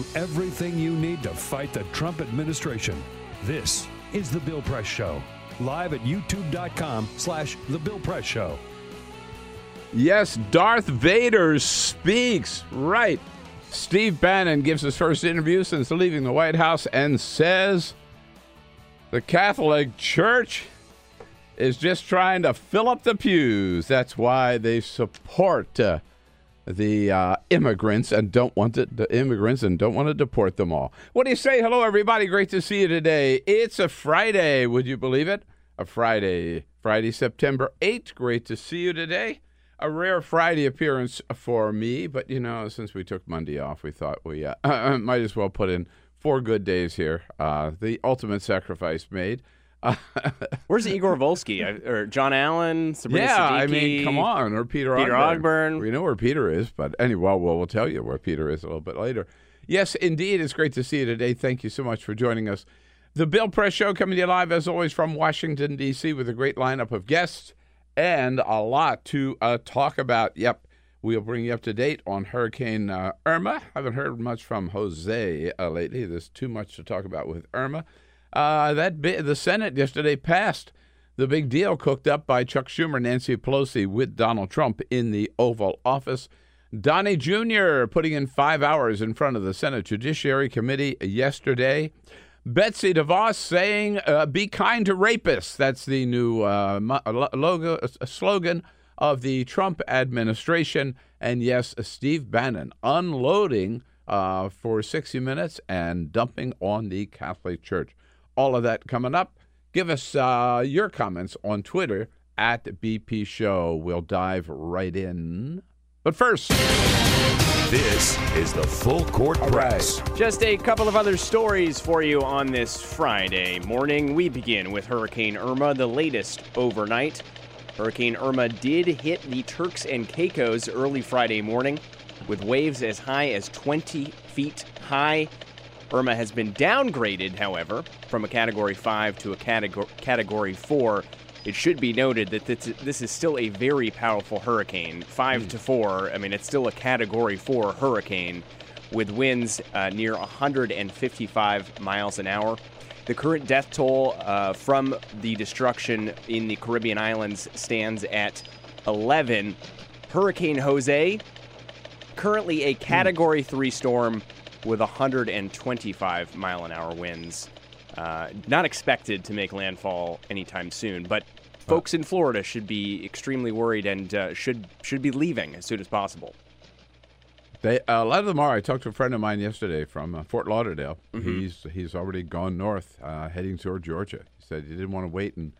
You everything you need to fight the Trump administration. This is The Bill Press Show, live at youtube.com slash The Bill Press Show. Yes, Darth Vader speaks. Right. Steve Bannon gives his first interview since leaving the White House and says the Catholic Church is just trying to fill up the pews. That's why they support uh, the uh, immigrants and don't want to, the immigrants and don't want to deport them all. What do you say? Hello, everybody. Great to see you today. It's a Friday. Would you believe it? A Friday, Friday, September 8th. Great to see you today. A rare Friday appearance for me, but you know, since we took Monday off, we thought we uh, might as well put in four good days here. Uh, the ultimate sacrifice made. Where's Igor Volsky I- or John Allen? Sabrina yeah, I mean, come on, or Peter, Peter Ogburn. Ogburn. We know where Peter is, but anyway, well, we'll tell you where Peter is a little bit later. Yes, indeed, it's great to see you today. Thank you so much for joining us. The Bill Press Show coming to you live, as always, from Washington, D.C., with a great lineup of guests and a lot to uh, talk about. Yep, we'll bring you up to date on Hurricane uh, Irma. Haven't heard much from Jose uh, lately. There's too much to talk about with Irma. Uh, that bi- the Senate yesterday passed the big deal cooked up by Chuck Schumer, Nancy Pelosi, with Donald Trump in the Oval Office. Donnie Jr. putting in five hours in front of the Senate Judiciary Committee yesterday. Betsy DeVos saying, uh, "Be kind to rapists." That's the new uh, logo uh, slogan of the Trump administration. And yes, Steve Bannon unloading uh, for 60 minutes and dumping on the Catholic Church. All of that coming up. Give us uh, your comments on Twitter at BP Show. We'll dive right in. But first, This is the Full Court Press. Just a couple of other stories for you on this Friday morning. We begin with Hurricane Irma, the latest overnight. Hurricane Irma did hit the Turks and Caicos early Friday morning with waves as high as 20 feet high. Irma has been downgraded, however, from a Category 5 to a category, category 4. It should be noted that this, this is still a very powerful hurricane. 5 to 4, I mean, it's still a Category 4 hurricane with winds uh, near 155 miles an hour. The current death toll uh, from the destruction in the Caribbean islands stands at 11. Hurricane Jose, currently a Category 3 storm with 125 mile an hour winds. Uh, not expected to make landfall anytime soon, but folks in Florida should be extremely worried and uh, should should be leaving as soon as possible. They, a lot of them are. I talked to a friend of mine yesterday from uh, Fort Lauderdale. He's he's already gone north, uh, heading toward Georgia. He said he didn't want to wait and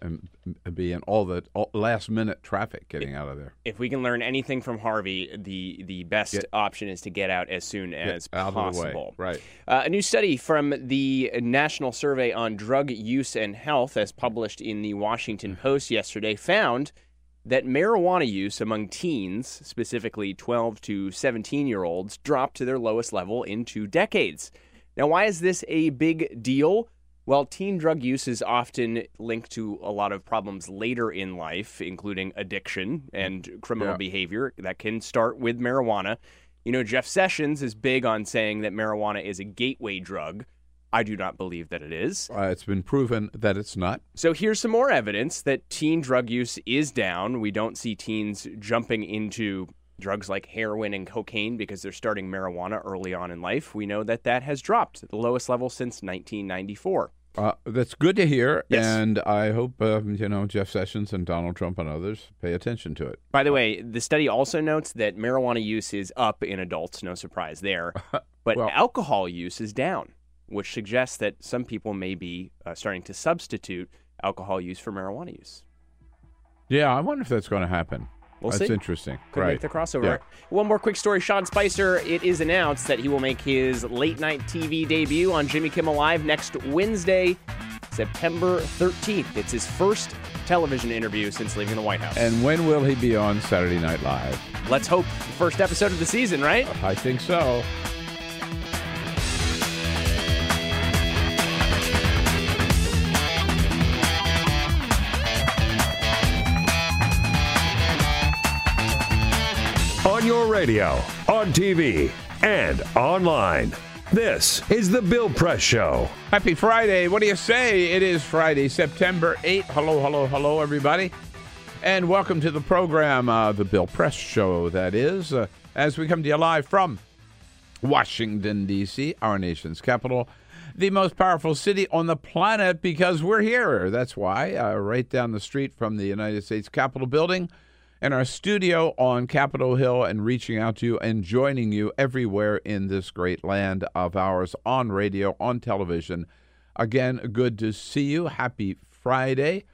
and, be in all the all, last minute traffic getting out of there. If we can learn anything from Harvey, the the best Get- option is to get out as soon as possible. of the way, right? Uh, a new study from the National Survey on Drug Use and Health, as published in the Washington Post yesterday, found that marijuana use among teens, specifically 12 to 17 year olds, dropped to their lowest level in two decades. Now, why is this a big deal? Well, teen drug use is often linked to a lot of problems later in life, including addiction and criminal Yeah. behavior that can start with marijuana. You know, Jeff Sessions is big on saying that marijuana is a gateway drug I do not believe that it is. Uh, it's been proven that it's not. So here's some more evidence that teen drug use is down. We don't see teens jumping into drugs like heroin and cocaine because they're starting marijuana early on in life. We know that that has dropped the lowest level since 1994. Uh, that's good to hear, Yes. and I hope um, you know Jeff Sessions and Donald Trump and others pay attention to it. By the way, the study also notes that marijuana use is up in adults, no surprise there, but Well- alcohol use is down, which suggests that some people may be uh, starting to substitute alcohol use for marijuana use. Yeah, I wonder if that's going to happen. We'll that's see. interesting. Could right. make the crossover. Yeah. One more quick story. Sean Spicer, it is announced that he will make his late night TV debut on Jimmy Kimmel Live next Wednesday, September 13th. It's his first television interview since leaving the White House. And when will he be on Saturday Night Live? let's hope the first episode of the season, right? I think so. Your radio, on TV, and online. This is The Bill Press Show. Happy Friday. What do you say? It is Friday, September 8th. Hello, hello, hello, everybody. And welcome to the program, uh, The Bill Press Show, that is, uh, as we come to you live from Washington, D.C., our nation's capital, the most powerful city on the planet because we're here. That's why, uh, right down the street from the United States Capitol building and our studio on Capitol Hill and reaching out to you and joining you everywhere in this great land of ours on radio, on television. Again, good to see you. Happy Friday.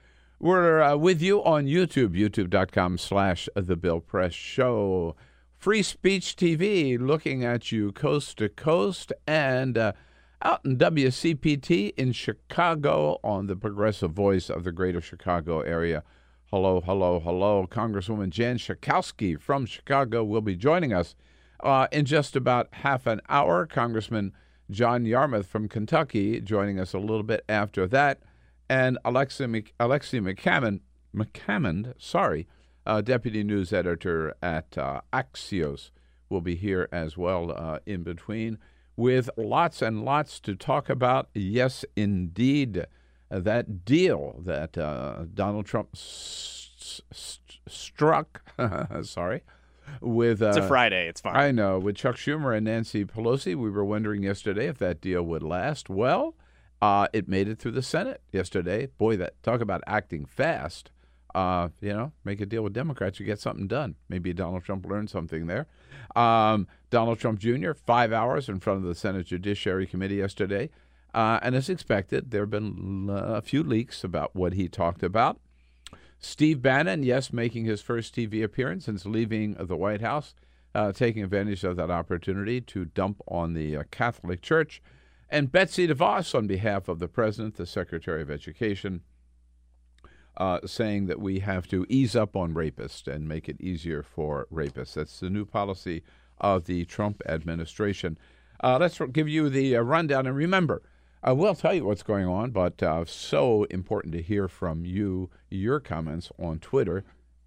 We're uh, with you on YouTube, youtube.com slash The Bill Press Show. Free Speech TV, looking at you coast to coast, and uh, out in WCPT in Chicago on the progressive voice of the greater Chicago area. Hello, hello, hello. Congresswoman Jan Schakowsky from Chicago will be joining us uh, in just about half an hour. Congressman John Yarmuth from Kentucky joining us a little bit after that. And Alexi, Mc, Alexi McCammon, McCammond, sorry, uh, deputy news editor at uh, Axios, will be here as well uh, in between with lots and lots to talk about. Yes, indeed. Uh, that deal that uh, Donald Trump s- s- struck, sorry, with. Uh, It's a Friday. It's fine. I know. With Chuck Schumer and Nancy Pelosi, we were wondering yesterday if that deal would last. Well, uh, it made it through the Senate yesterday. Boy, that talk about acting fast. Uh, you know, make a deal with Democrats, you get something done. Maybe Donald Trump learned something there. Um, Donald Trump Jr. five hours in front of the Senate Judiciary Committee yesterday, uh, and as expected, there have been a few leaks about what he talked about. Steve Bannon, yes, making his first TV appearance since leaving the White House, uh, taking advantage of that opportunity to dump on the uh, Catholic Church. And Betsy DeVos, on behalf of the President, the Secretary of Education, uh, saying that we have to ease up on rapists and make it easier for rapists. That's the new policy of the Trump administration. Uh, let's give you the uh, rundown. And remember, I will tell you what's going on, but uh, so important to hear from you, your comments on Twitter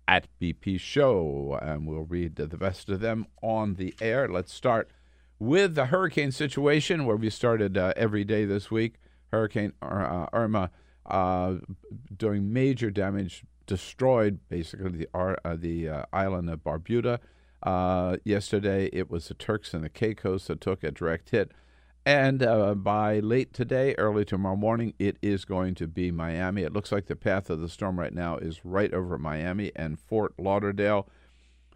at BP Show. And we'll read the best of them on the air. Let's start with the hurricane situation where we started uh, every day this week. Hurricane uh, Irma uh, doing major damage, destroyed basically the uh, the uh, island of Barbuda. Yesterday, it was the Turks and the Caicos that took a direct hit. And uh, by late today, early tomorrow morning, it is going to be Miami. It looks like the path of the storm right now is right over Miami and Fort Lauderdale.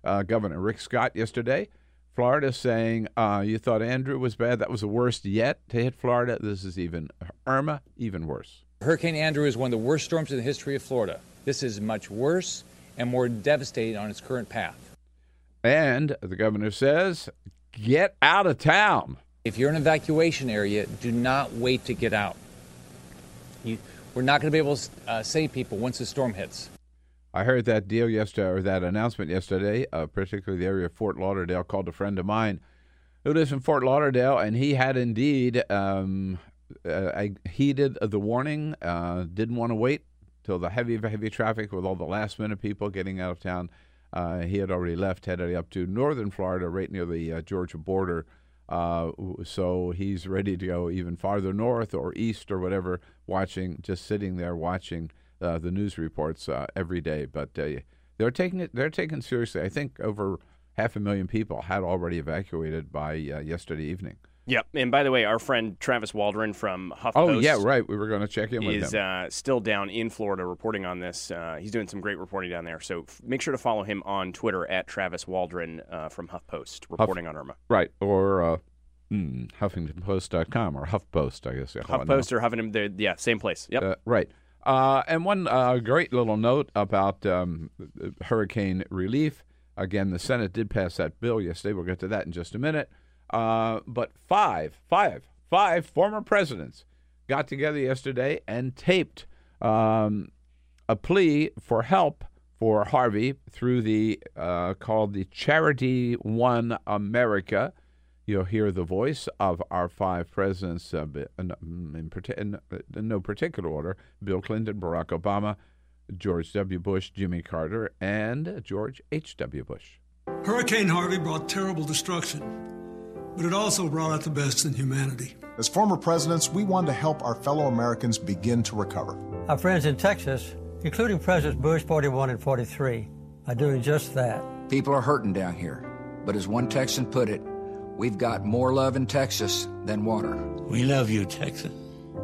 Uh, Governor Rick Scott yesterday, Florida, saying, uh, You thought Andrew was bad. That was the worst yet to hit Florida. This is even Irma, even worse. Hurricane Andrew is one of the worst storms in the history of Florida. This is much worse and more devastating on its current path. And the governor says, Get out of town. If you're in an evacuation area, do not wait to get out. You, we're not going to be able to uh, save people once the storm hits. I heard that deal yesterday, or that announcement yesterday, uh, particularly the area of Fort Lauderdale. Called a friend of mine who lives in Fort Lauderdale, and he had indeed um, uh, heeded the warning. Uh, didn't want to wait till the heavy, heavy traffic with all the last minute people getting out of town. Uh, he had already left, headed up to northern Florida, right near the uh, Georgia border, Uh, so he's ready to go even farther north or east or whatever, watching, just sitting there watching uh, the news reports uh, every day. But uh, they're taking it. They're taking seriously. I think over half a million people had already evacuated by uh, yesterday evening. Yep. And by the way, our friend Travis Waldron from HuffPost. Oh yeah, right. We were going to check in with is him. uh, still down in Florida reporting on this. Uh, he's doing some great reporting down there. So f- make sure to follow him on Twitter at Travis Waldron uh, from HuffPost reporting on Irma. right. Or uh, mm, HuffingtonPost.com or HuffPost, I guess. No. HuffPost or Huffington, yeah, same place. Yep. Uh, right. Uh, and one uh, great little note about um, hurricane relief. Again, the Senate did pass that bill yesterday. We'll get to that in just a minute. Uh, but five, five, five former presidents got together yesterday and taped um, a plea for help for Harvey through the uh, called the Charity One America. You'll hear the voice of our five presidents uh, in, in, in, in no particular order: Bill Clinton, Barack Obama, George W. Bush, Jimmy Carter, and George H. W. Bush. Hurricane Harvey brought terrible destruction, but it also brought out the best in humanity. As former presidents, we wanted to help our fellow Americans begin to recover. Our friends in Texas, including Presidents Bush 41 and 43, are doing just that. People are hurting down here. But as one Texan put it, we've got more love in Texas than water. We love you, Texas.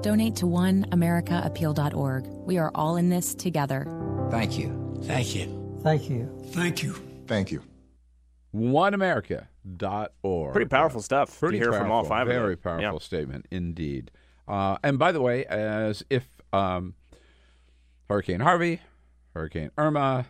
Donate to oneamericaappeal.org. We are all in this together. Thank you. Thank you. Thank you. Thank you. Thank you. OneAmerica.org. Pretty powerful stuff Pretty to hear powerful, from all five Very of them. powerful Yeah. statement indeed. Uh, and by the way, as if um, Hurricane Harvey, Hurricane Irma,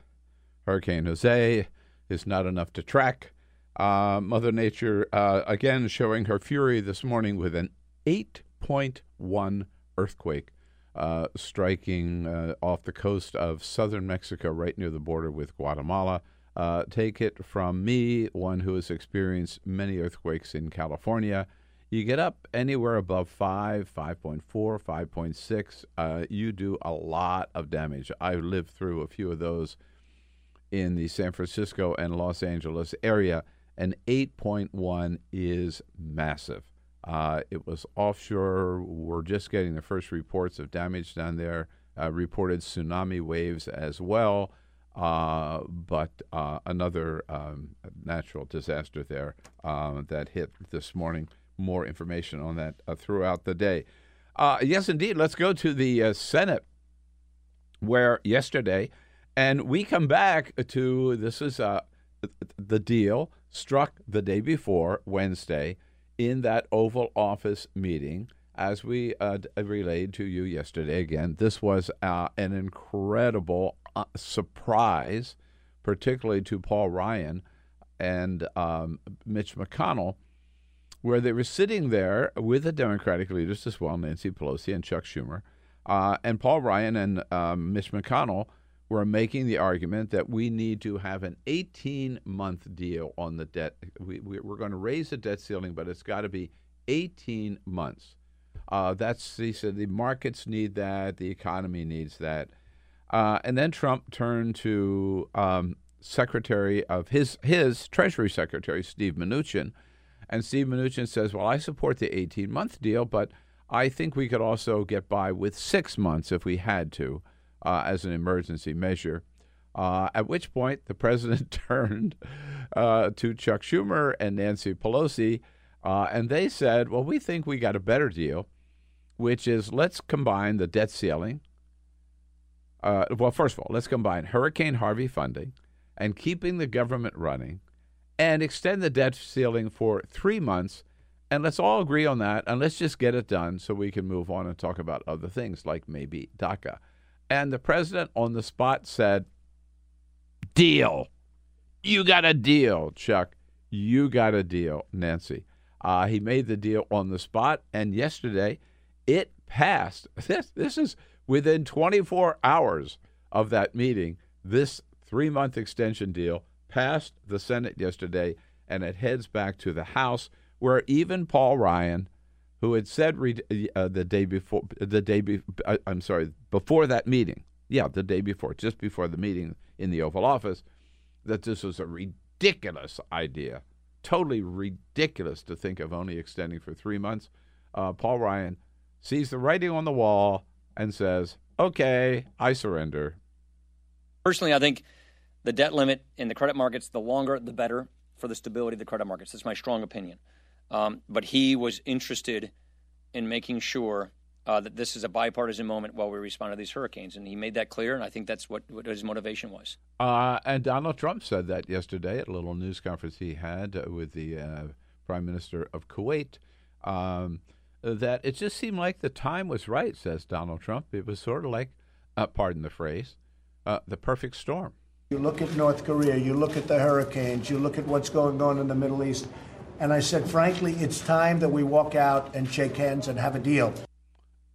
Hurricane Jose is not enough to track, uh, Mother Nature uh, again showing her fury this morning with an 8.1 earthquake uh, striking uh, off the coast of southern Mexico, right near the border with Guatemala. Uh, take it from me, one who has experienced many earthquakes in California. You get up anywhere above 5, 5.4, 5.6, uh, you do a lot of damage. I lived through a few of those in the San Francisco and Los Angeles area, and 8.1 is massive. Uh, it was offshore. We're just getting the first reports of damage down there. Uh, reported tsunami waves as well, uh, but uh, another um, natural disaster there uh, that hit this morning. More information on that uh, throughout the day. Uh, yes, indeed. Let's go to the uh, Senate, where yesterday, and we come back to this is the deal struck the day before Wednesday in that Oval Office meeting, as we uh, relayed to you yesterday. Again, this was uh, an incredible uh, surprise, particularly to Paul Ryan and um, Mitch McConnell, where they were sitting there with the Democratic leaders as well, Nancy Pelosi and Chuck Schumer, uh, and Paul Ryan and um, Mitch McConnell were making the argument that we need to have an 18 month deal on the debt. We, we, we're going to raise the debt ceiling, but it's got to be 18 months. Uh, that's he said the markets need that, the economy needs that, uh, and then Trump turned to um, Secretary of his his Treasury Secretary Steve Mnuchin, and Steve Mnuchin says, "Well, I support the 18 month deal, but I think we could also get by with six months if we had to." uh, as an emergency measure. Uh, at which point, the president turned uh, to Chuck Schumer and Nancy Pelosi, uh, and they said, Well, we think we got a better deal, which is let's combine the debt ceiling. Uh, well, first of all, let's combine Hurricane Harvey funding and keeping the government running and extend the debt ceiling for three months. And let's all agree on that, and let's just get it done so we can move on and talk about other things like maybe DACA. And the president on the spot said, Deal. You got a deal, Chuck. You got a deal, Nancy. Uh, he made the deal on the spot, and yesterday it passed. This, this is within 24 hours of that meeting. This three month extension deal passed the Senate yesterday, and it heads back to the House, where even Paul Ryan, who had said re- uh, the day before the day be- uh, I'm sorry before that meeting yeah the day before just before the meeting in the Oval Office that this was a ridiculous idea totally ridiculous to think of only extending for three months. Uh, Paul Ryan sees the writing on the wall and says, "Okay, I surrender." Personally, I think the debt limit in the credit markets, the longer, the better for the stability of the credit markets. That's my strong opinion. Um, but he was interested in making sure uh, that this is a bipartisan moment while we respond to these hurricanes, and he made that clear. And I think that's what, what his motivation was. Uh, and Donald Trump said that yesterday at a little news conference he had uh, with the uh, Prime Minister of Kuwait. Um, that it just seemed like the time was right, says Donald Trump. It was sort of like, uh, pardon the phrase, uh, the perfect storm. You look at North Korea, you look at the hurricanes, you look at what's going on in the Middle East. And I said, frankly, it's time that we walk out and shake hands and have a deal.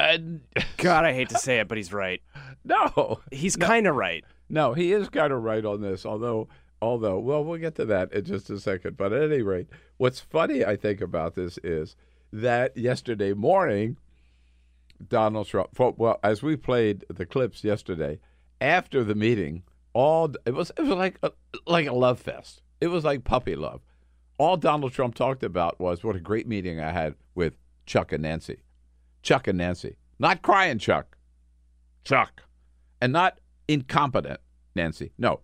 God, I hate to say it, but he's right. No, he's kind of right. No, he is kind of right on this. Although, although, well, we'll get to that in just a second. But at any rate, what's funny, I think, about this is that yesterday morning, Donald Trump. Well, as we played the clips yesterday, after the meeting, all it was it was like a, like a love fest. It was like puppy love. All Donald Trump talked about was what a great meeting I had with Chuck and Nancy. Chuck and Nancy. Not crying Chuck. Chuck. And not incompetent Nancy. No.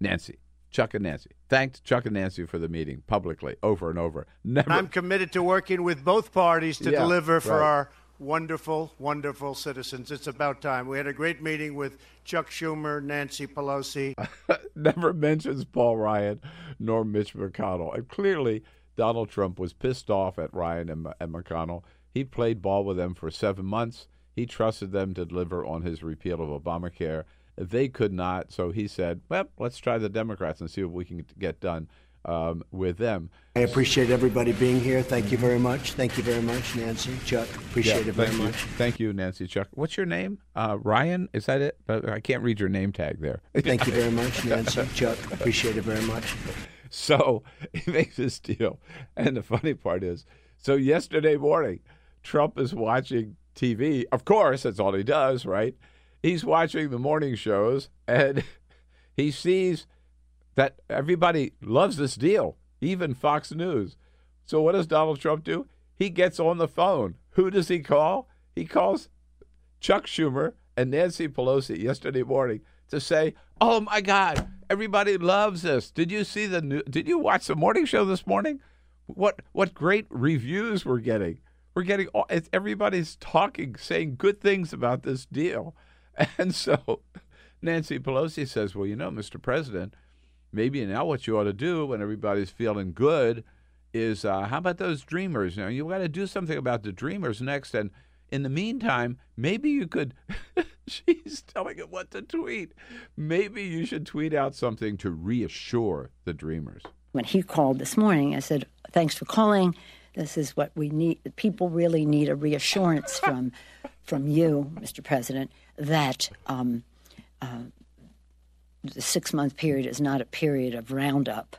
Nancy. Chuck and Nancy. Thanked Chuck and Nancy for the meeting publicly over and over. Never I'm committed to working with both parties to Yeah, deliver for right. our wonderful, wonderful citizens. It's about time. We had a great meeting with Chuck Schumer, Nancy Pelosi. never mentions Paul Ryan nor Mitch McConnell. And clearly, Donald Trump was pissed off at Ryan and, and McConnell. He played ball with them for seven months. He trusted them to deliver on his repeal of Obamacare. They could not, so he said, "Well, let's try the Democrats and see what we can get done um, with them." I appreciate everybody being here. Thank you very much. Thank you very much, Nancy, Chuck. Appreciate Yeah, it very you. much. Thank you, Nancy Chuck. What's your name? Uh, Ryan? Is that it? I can't read your name tag there. Thank you very much, Nancy, Chuck. Appreciate it very much. So he makes this deal. And the funny part is so yesterday morning, Trump is watching TV. Of course, that's all he does, right? He's watching the morning shows and he sees that everybody loves this deal, even Fox News. So what does Donald Trump do? He gets on the phone. Who does he call? He calls Chuck Schumer and Nancy Pelosi yesterday morning to say, "Oh my God, everybody loves this. Did you see the new? Did you watch the morning show this morning? What what great reviews we're getting. We're getting all, everybody's talking, saying good things about this deal." And so Nancy Pelosi says, "Well, you know, Mr. President, maybe now what you ought to do when everybody's feeling good." Is uh, how about those dreamers? You know, you got to do something about the dreamers next, and in the meantime, maybe you could. she's telling him what to tweet. Maybe you should tweet out something to reassure the dreamers. When he called this morning, I said, Thanks for calling. This is what we need. People really need a reassurance from, from you, Mr. President, that um, uh, the six month period is not a period of roundup.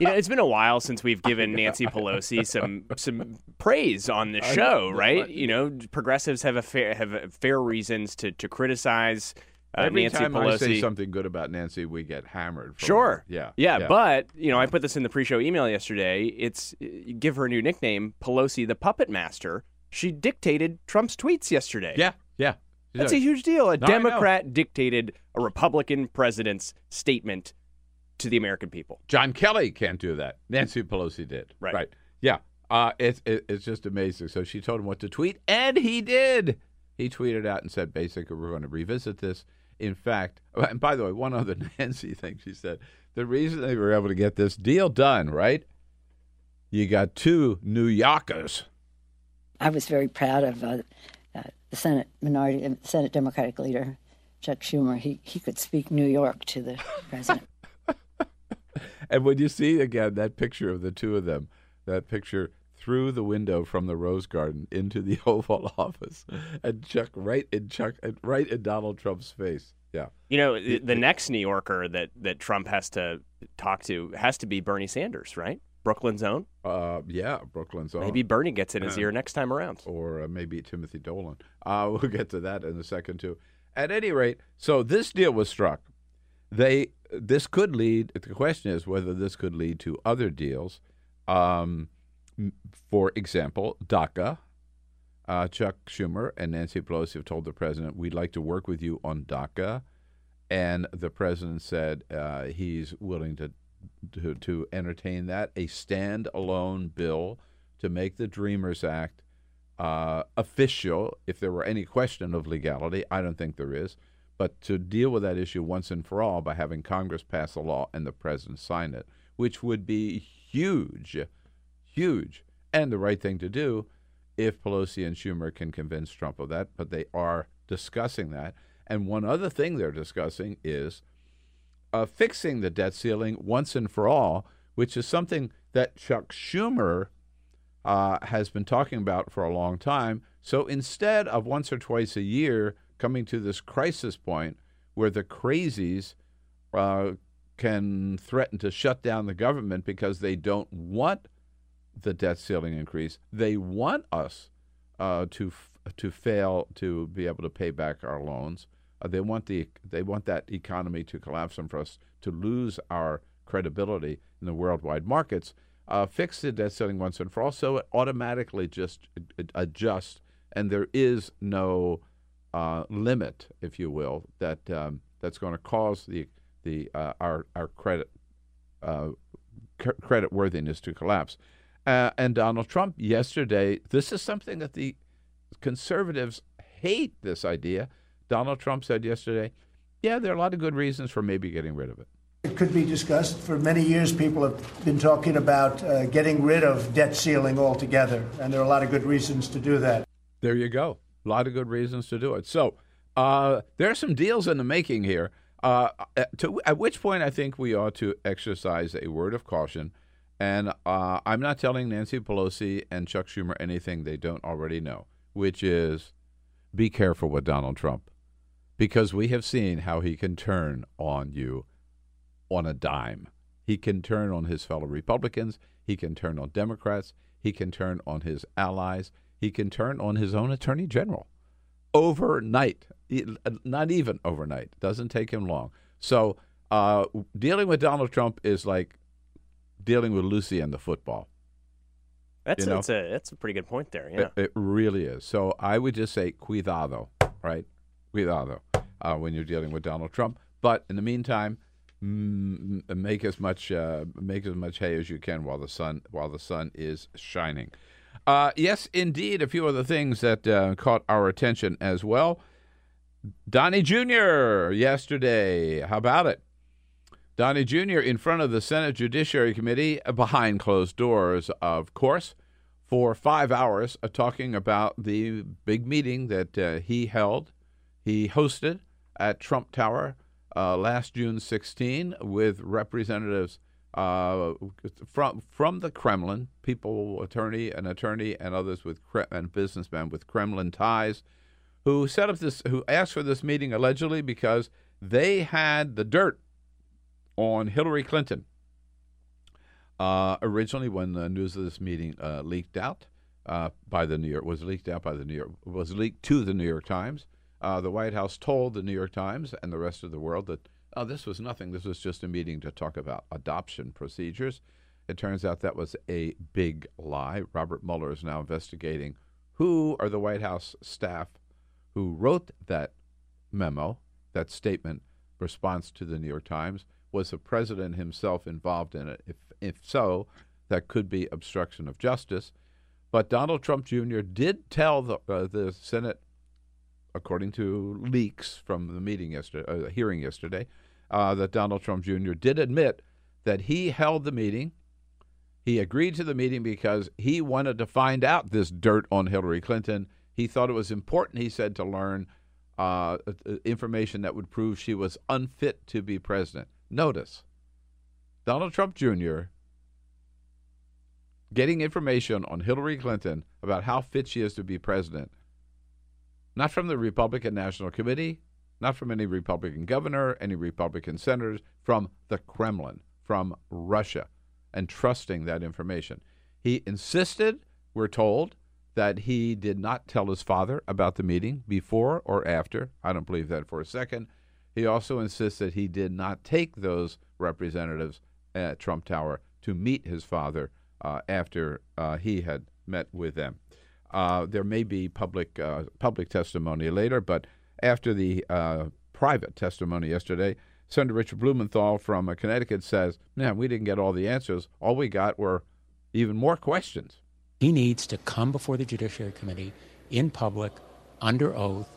You know, it's been a while since we've given Nancy Pelosi some some praise on the show, right? You know, progressives have a fair have fair reasons to to criticize uh, Every Nancy time Pelosi. I say something good about Nancy, we get hammered. Sure. her. Yeah. yeah. But, you know, I put this in the pre show email yesterday. It's give her a new nickname, Pelosi the Puppet Master. She dictated Trump's tweets yesterday. Yeah. Yeah. That's a huge deal. A No, Democrat dictated a Republican president's statement to the American people. John Kelly can't do that. Nancy Pelosi did. Right. Right. Yeah. Uh, it's it, it's just amazing. So she told him what to tweet, and he did. He tweeted out and said, basically, we're going to revisit this. In fact, and by the way, one other Nancy thing she said: the reason they were able to get this deal done, right? You got two New Yorkers. I was very proud of uh, uh, the Senate minority, uh, Senate Democratic leader Chuck Schumer. He he could speak New York to the president. And when you see again that picture of the two of them, that picture through the window from the Rose Garden into the Oval Office, and Chuck right in Chuck right in Donald Trump's face. Yeah. You know, the, the next New Yorker that, that Trump has to talk to has to be Bernie Sanders, right? Brooklyn's own. Uh, yeah, Brooklyn's own. Maybe Bernie gets in his Uh, ear next time around. or uh, maybe Timothy Dolan. Uh, we'll get to that in a second too. At any rate, so this deal was struck. They this could lead. The question is whether this could lead to other deals. Um, for example, DACA. Uh, Chuck Schumer and Nancy Pelosi have told the president, "We'd like to work with you on DACA," and the president said uh, he's willing to, to to entertain that a standalone bill to make the Dreamers Act uh, official. If there were any question of legality, I don't think there is, but to deal with that issue once and for all by having Congress pass a law and the president sign it, which would be huge, huge, and the right thing to do if Pelosi and Schumer can convince Trump of that, but they are discussing that. And one other thing they're discussing is uh, fixing the debt ceiling once and for all, which is something that Chuck Schumer uh, has been talking about for a long time. So instead of once or twice a year coming to this crisis point where the crazies uh, can threaten to shut down the government because they don't want the debt ceiling increase. They want us uh, to f- to fail to be able to pay back our loans. Uh, they want the they want that economy to collapse and for us to lose our credibility in the worldwide markets. Uh, fix the debt ceiling once and for all, so it automatically just adjusts, and there is no uh, limit, if you will, that um, that's going to cause the the uh, our our credit uh, credit worthiness to collapse. Uh, and Donald Trump yesterday, this is something that the conservatives hate this idea. Donald Trump said yesterday, yeah, there are a lot of good reasons for maybe getting rid of it. It could be discussed. For many years, people have been talking about uh, getting rid of debt ceiling altogether, and there are a lot of good reasons to do that. There you go. A lot of good reasons to do it. So uh, there are some deals in the making here. Uh, to, at which point, I think we ought to exercise a word of caution and uh, I'm not telling Nancy Pelosi and Chuck Schumer anything they don't already know, which is be careful with Donald Trump because we have seen how he can turn on you on a dime. He can turn on his fellow Republicans, he can turn on Democrats, he can turn on his allies, he can turn on his own attorney general overnight. Not even overnight. Doesn't take him long. So, uh, dealing with Donald Trump is like dealing with Lucy and the football. That's, you know? that's a that's a pretty good point there. Yeah, it, it, really is. So I would just say cuidado, right? Cuidado uh, when you're dealing with Donald Trump. But in the meantime, m- make as much uh, make as much hay as you can while the sun while the sun is shining. Uh, yes, indeed, a few other things that uh, caught our attention as well. Donnie Jr. yesterday. How about it? Donnie Jr. in front of the Senate Judiciary Committee behind closed doors, of course, for five hours uh, talking about the big meeting that uh, he held, he hosted at Trump Tower uh, last June 16 with representatives uh, from from the Kremlin, people, attorney, an attorney, and others with and businessmen with Kremlin ties, who set up this, who asked for this meeting allegedly because they had the dirt on Hillary Clinton. Uh, originally, when the news of this meeting uh, leaked out uh, by the New York was leaked out by the New York was leaked to the New York Times, uh, the White House told the New York Times and the rest of the world that oh, this was nothing. This was just a meeting to talk about adoption procedures. It turns out that was a big lie. Robert Mueller is now investigating who are the White House staff who wrote that memo, that statement response to the New York Times was the president himself involved in it? If, if so, that could be obstruction of justice. But Donald Trump Jr. did tell the, uh, the Senate, according to leaks from the meeting yesterday, uh, hearing yesterday, uh, that Donald Trump Jr. did admit that he held the meeting. He agreed to the meeting because he wanted to find out this dirt on Hillary Clinton. He thought it was important, he said, to learn uh, uh information that would prove she was unfit to be president. Notice Donald Trump Jr. getting information on Hillary Clinton about how fit she is to be president, not from the Republican National Committee, not from any Republican governor, any Republican senators, from the Kremlin, from Russia, and trusting that information. He insisted, we're told, that he did not tell his father about the meeting before or after. I don't believe that for a second. He also insists that he did not take those representatives at Trump Tower to meet his father uh, after uh, he had met with them. Uh, there may be public uh, public testimony later, but after the uh, private testimony yesterday, Senator Richard Blumenthal from uh, Connecticut says, "Man, we didn't get all the answers. All we got were even more questions." He needs to come before the Judiciary Committee in public, under oath,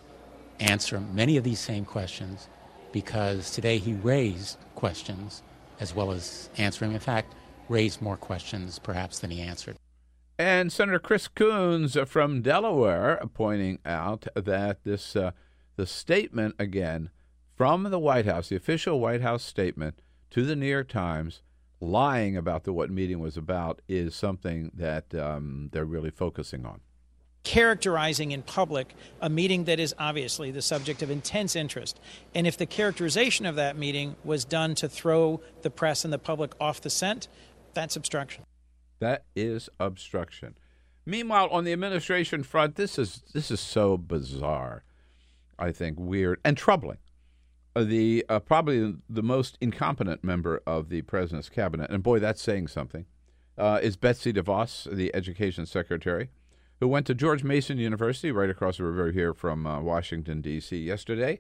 answer many of these same questions, because today he raised questions as well as answering. In fact, raised more questions perhaps than he answered. And Senator Chris Coons from Delaware pointing out that this uh, the statement again from the White House, the official White House statement to the New York Times, lying about the what meeting was about, is something that um, they're really focusing on. Characterizing in public a meeting that is obviously the subject of intense interest. And if the characterization of that meeting was done to throw the press and the public off the scent, that's obstruction. That is obstruction. Meanwhile, on the administration front, this is this is so bizarre. I think weird and troubling. Uh, the uh, probably the most incompetent member of the president's cabinet, and boy, that's saying something, uh, is Betsy DeVos, the education secretary, who went to George Mason University, right across the river here from uh, Washington D.C. yesterday,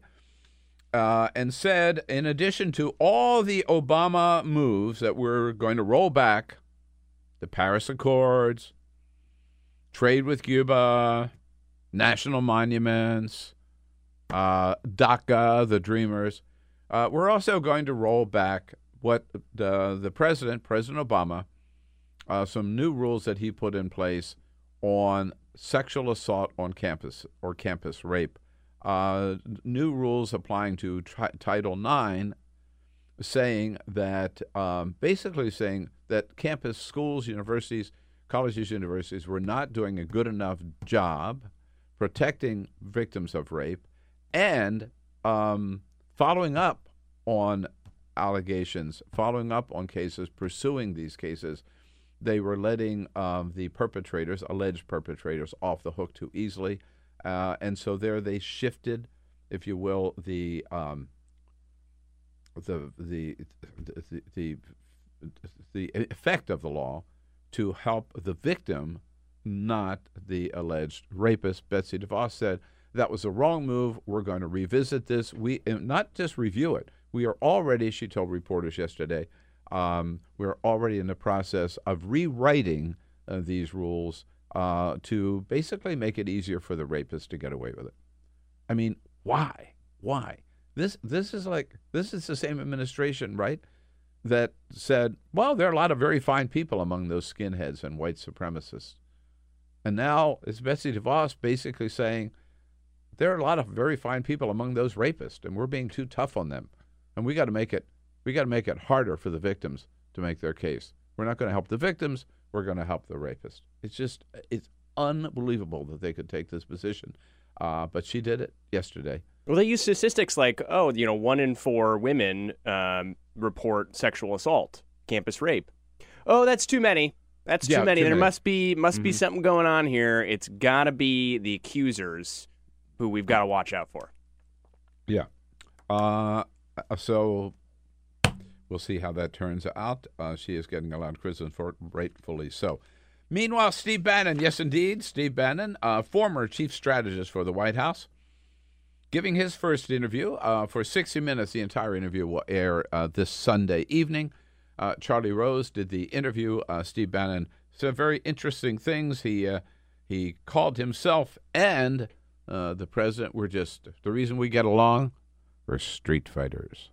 uh, and said, in addition to all the Obama moves that we're going to roll back, the Paris Accords, trade with Cuba, national monuments uh, DACA, the Dreamers. Uh, we're also going to roll back what the, the president, President Obama, uh, some new rules that he put in place on sexual assault on campus or campus rape. Uh, new rules applying to tri- Title IX, saying that um, basically saying that campus schools, universities, colleges, universities were not doing a good enough job protecting victims of rape and um, following up on allegations, following up on cases, pursuing these cases. They were letting um, the perpetrators, alleged perpetrators, off the hook too easily, uh, and so there they shifted, if you will, the um, the, the the the the effect of the law to help the victim, not the alleged rapist. Betsy DeVos said that was a wrong move. We're going to revisit this. We not just review it. We are already, she told reporters yesterday, um, we're already in the process of rewriting uh, these rules uh, to basically make it easier for the rapist to get away with it. I mean, why? Why? This this is like this is the same administration, right? That said, well, there are a lot of very fine people among those skinheads and white supremacists. And now it's Betsy DeVos basically saying, there are a lot of very fine people among those rapists, and we're being too tough on them. And we got to make it we got to make it harder for the victims to make their case. We're not going to help the victims. We're going to help the rapist. It's just it's unbelievable that they could take this position, uh, but she did it yesterday. Well, they use statistics like, oh, you know, one in four women um, report sexual assault, campus rape. Oh, that's too many. That's Yeah, too many. too there many. must be must be Mhm. something going on here. It's got to be the accusers who we've got to watch out for. Yeah. Uh, so we'll see how that turns out. Uh, she is getting a lot of criticism for it, rightfully so. Meanwhile, Steve Bannon, yes, indeed, Steve Bannon, uh, former chief strategist for the White House, giving his first interview uh, for 60 minutes. The entire interview will air uh, this Sunday evening. Uh, Charlie Rose did the interview. Uh, Steve Bannon said very interesting things. He he called himself and the president were just the reason we get along. We're street fighters.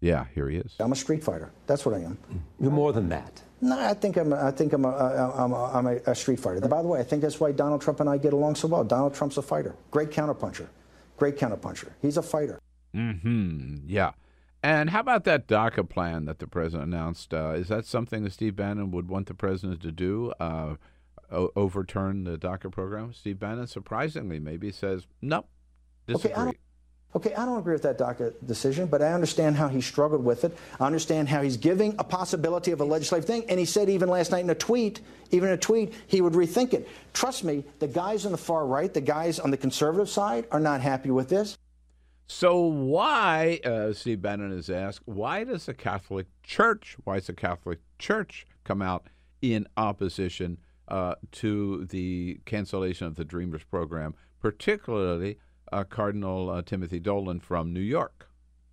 Yeah, here he is. I'm a street fighter. That's what I am. You're more than that. No, I think I'm. I think I'm a, I'm a, I'm a, a street fighter. By the way, I think that's why Donald Trump and I get along so well. Donald Trump's a fighter, great counterpuncher, great counterpuncher. He's a fighter. Hmm. Yeah. And how about that DACA plan that the president announced? Uh, is that something that Steve Bannon would want the president to do? Uh, o- overturn the DACA program? Steve Bannon, surprisingly, maybe says no. Okay, Disagree. don't- Okay, I don't agree with that DACA decision, but I understand how he struggled with it. I understand how he's giving a possibility of a legislative thing. And he said even last night in a tweet, even in a tweet, he would rethink it. Trust me, the guys on the far right, the guys on the conservative side, are not happy with this. So why, uh, Steve Bannon has asked, why does the Catholic Church, why does the Catholic Church come out in opposition uh, to the cancellation of the Dreamers program, particularly uh, Cardinal uh, Timothy Dolan from New York?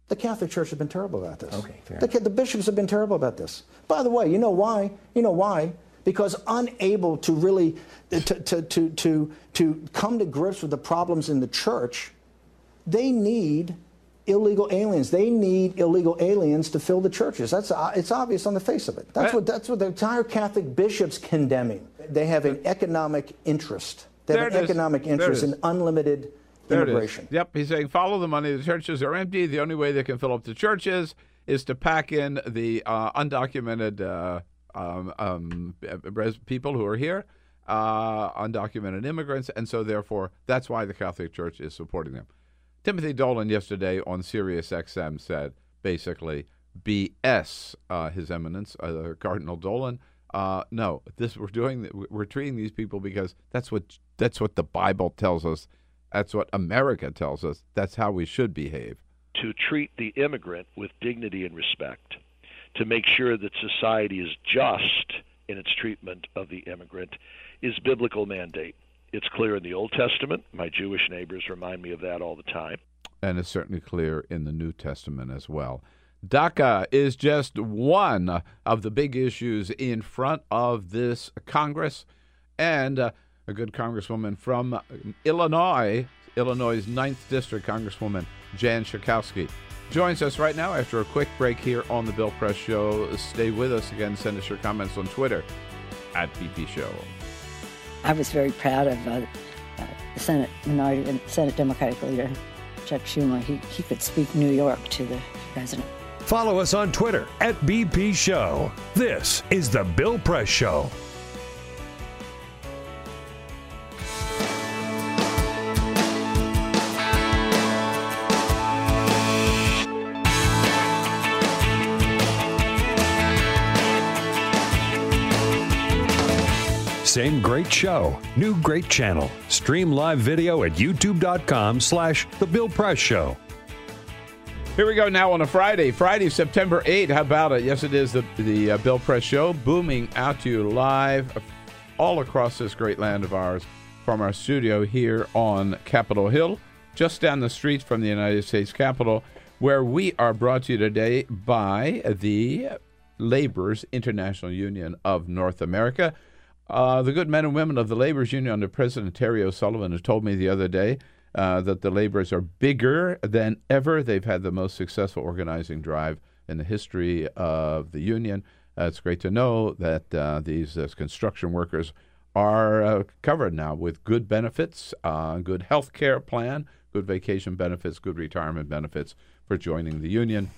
The Catholic Church has been terrible about this. Okay, fair. The, the bishops have been terrible about this. By the way, you know why? You know why? Because unable to really to, to, to, to, to come to grips with the problems in the church, they need illegal aliens. They need illegal aliens to fill the churches. That's uh, it's obvious on the face of it. That's what that's what the entire Catholic bishops condemning. They have an economic interest. They have There an economic interest in unlimited There it is. immigration. Yep, he's saying follow the money. The churches are empty. The only way they can fill up the churches is to pack in the uh, undocumented uh, um, um, people who are here, uh, undocumented immigrants, and so therefore that's why the Catholic Church is supporting them. Timothy Dolan yesterday on Sirius XM said basically BS. Uh, His Eminence uh, Cardinal Dolan. Uh, no, this we're doing. We're treating these people because that's what that's what the Bible tells us. That's what America tells us. That's how we should behave. to treat the immigrant with dignity and respect, to make sure that society is just in its treatment of the immigrant, is biblical mandate. It's clear in the Old Testament. My Jewish neighbors remind me of that all the time. and it's certainly clear in the New Testament as well. DACA is just one of the big issues in front of this Congress, and uh, a good Congresswoman from Illinois, Illinois' 9th District, Congresswoman Jan Schakowsky, joins us right now after a quick break here on the Bill Press Show. Stay with us again. Send us your comments on Twitter at BP Show. I was very proud of uh, uh, the Senate Minority Senate Democratic leader Chuck Schumer. He he could speak New York to the president. Follow us on Twitter at BP Show. This is The Bill Press Show. Same great show, new great channel. Stream live video at youtube.com slash The Bill Press Show. Here we go now on a Friday, Friday, September 8th. How about it? Yes, it is the, the uh, Bill Press Show, booming out to you live all across this great land of ours from our studio here on Capitol Hill, just down the street from the United States Capitol, where we are brought to you today by the Laborers International Union of North America. Uh, the good men and women of the Laborers Union under President Terry O'Sullivan told me the other day uh, that the laborers are bigger than ever. They've had the most successful organizing drive in the history of the union. Uh, it's great to know that uh, these uh, construction workers are uh, covered now with good benefits, good health care plan, good vacation benefits, good retirement benefits for joining the union.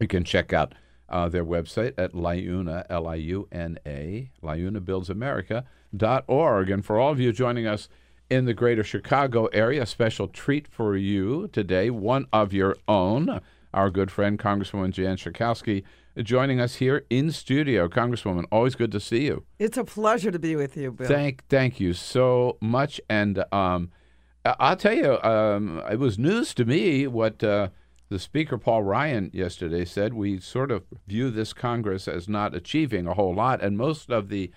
You can check out uh, their website at Liuna, L I U N A, liunabuildsamerica.org. And for all of you joining us in the greater Chicago area, a special treat for you today, one of your own, our good friend, Congresswoman Jan Schakowsky, joining us here in studio. Congresswoman, always good to see you. It's a pleasure to be with you, Bill. Thank, thank you so much. And um, I'll tell you, um, it was news to me what uh, the Speaker Paul Ryan yesterday said. We sort of view this Congress as not achieving a whole lot, and most of the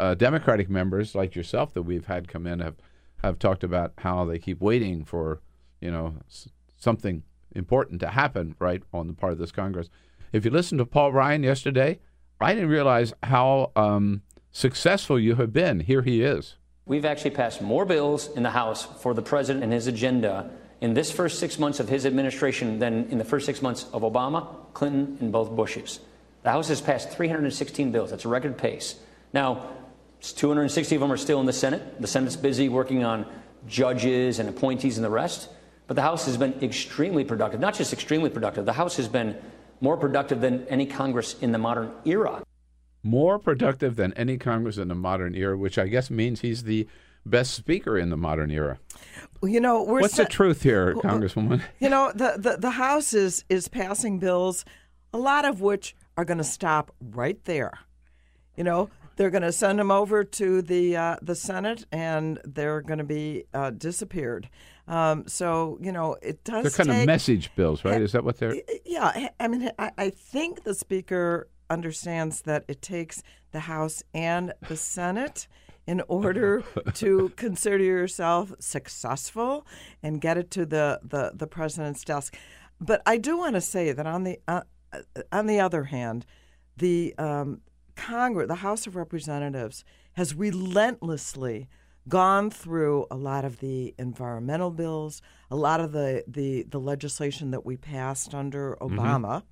uh, Democratic members, like yourself, that we've had come in, have have talked about how they keep waiting for, you know, s- something important to happen, right, on the part of this Congress. If you listened to Paul Ryan yesterday, I didn't realize how um, successful you have been. Here he is. We've actually passed more bills in the House for the president and his agenda in this first six months of his administration than in the first six months of Obama, Clinton, and both Bushes. The House has passed 316 bills. That's a record pace. Now, 260 of them are still in the Senate. The Senate's busy working on judges and appointees and the rest. But the House has been extremely productive. Not just extremely productive, the House has been more productive than any Congress in the modern era. more productive than any Congress in the modern era, which I guess means he's the best speaker in the modern era. You know, we're What's the truth here, Congresswoman? You know, the, the, the House is, is passing bills, a lot of which are going to stop right there. You know, they're going to send them over to the uh, the Senate, and they're going to be uh, disappeared. Um, so you know, it does. They're kind take, of message bills, right? Is that what they're? Yeah, I mean, I, I think the Speaker understands that it takes the House and the Senate in order to consider yourself successful and get it to the, the, the president's desk. But I do want to say that on the uh, on the other hand, the um, Congress, the House of Representatives, has relentlessly gone through a lot of the environmental bills, a lot of the, the, the legislation that we passed under Mm-hmm. Obama,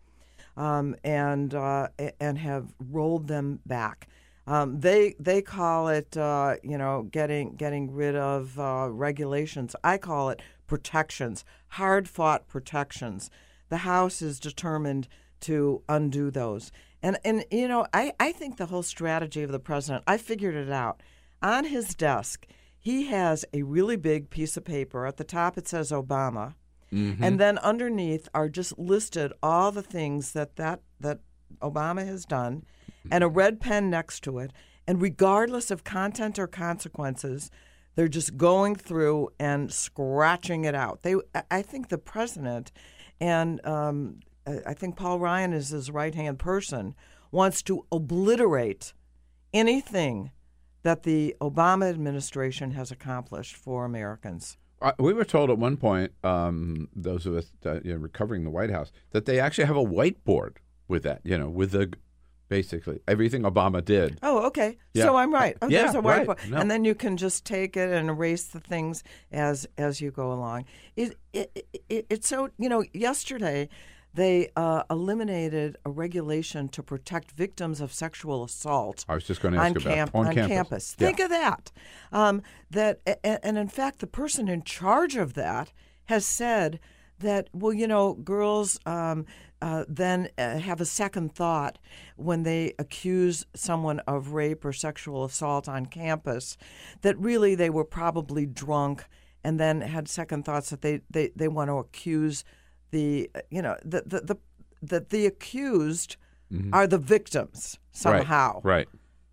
um, and uh, and have rolled them back. Um, they they call it uh, you know getting getting rid of uh, regulations. I call it protections, hard fought protections. The House is determined to undo those. And and you know I, I think the whole strategy of the president I figured it out. On his desk, he has a really big piece of paper. At the top it says Obama. Mm-hmm. And then underneath are just listed all the things that that, that Obama has done, and a red pen next to it. And regardless of content or consequences, they're just going through and scratching it out. They, I think the president, and um, I think Paul Ryan is his right hand person, wants to obliterate anything that the Obama administration has accomplished for Americans. Uh, we were told at one point, um, those of us that, you know, recovering the White House, that they actually have a whiteboard with that, you know, with the basically everything Obama did. Oh, okay. Yeah. So I'm right. Oh, Yeah, there's a right. whiteboard, No. and then you can just take it and erase the things as as you go along. It, it, it it's so you know. Yesterday, they uh, eliminated a regulation to protect victims of sexual assault. I was just going to on, ask about camp- on, on campus. Yeah. Think of that. Um, that and in fact, the person in charge of that has said that well, you know, girls um, uh, then uh, have a second thought when they accuse someone of rape or sexual assault on campus. That really they were probably drunk and then had second thoughts that they they, they want to accuse the uh, you know the the, the that the accused Mhm. are the victims somehow. Right. right.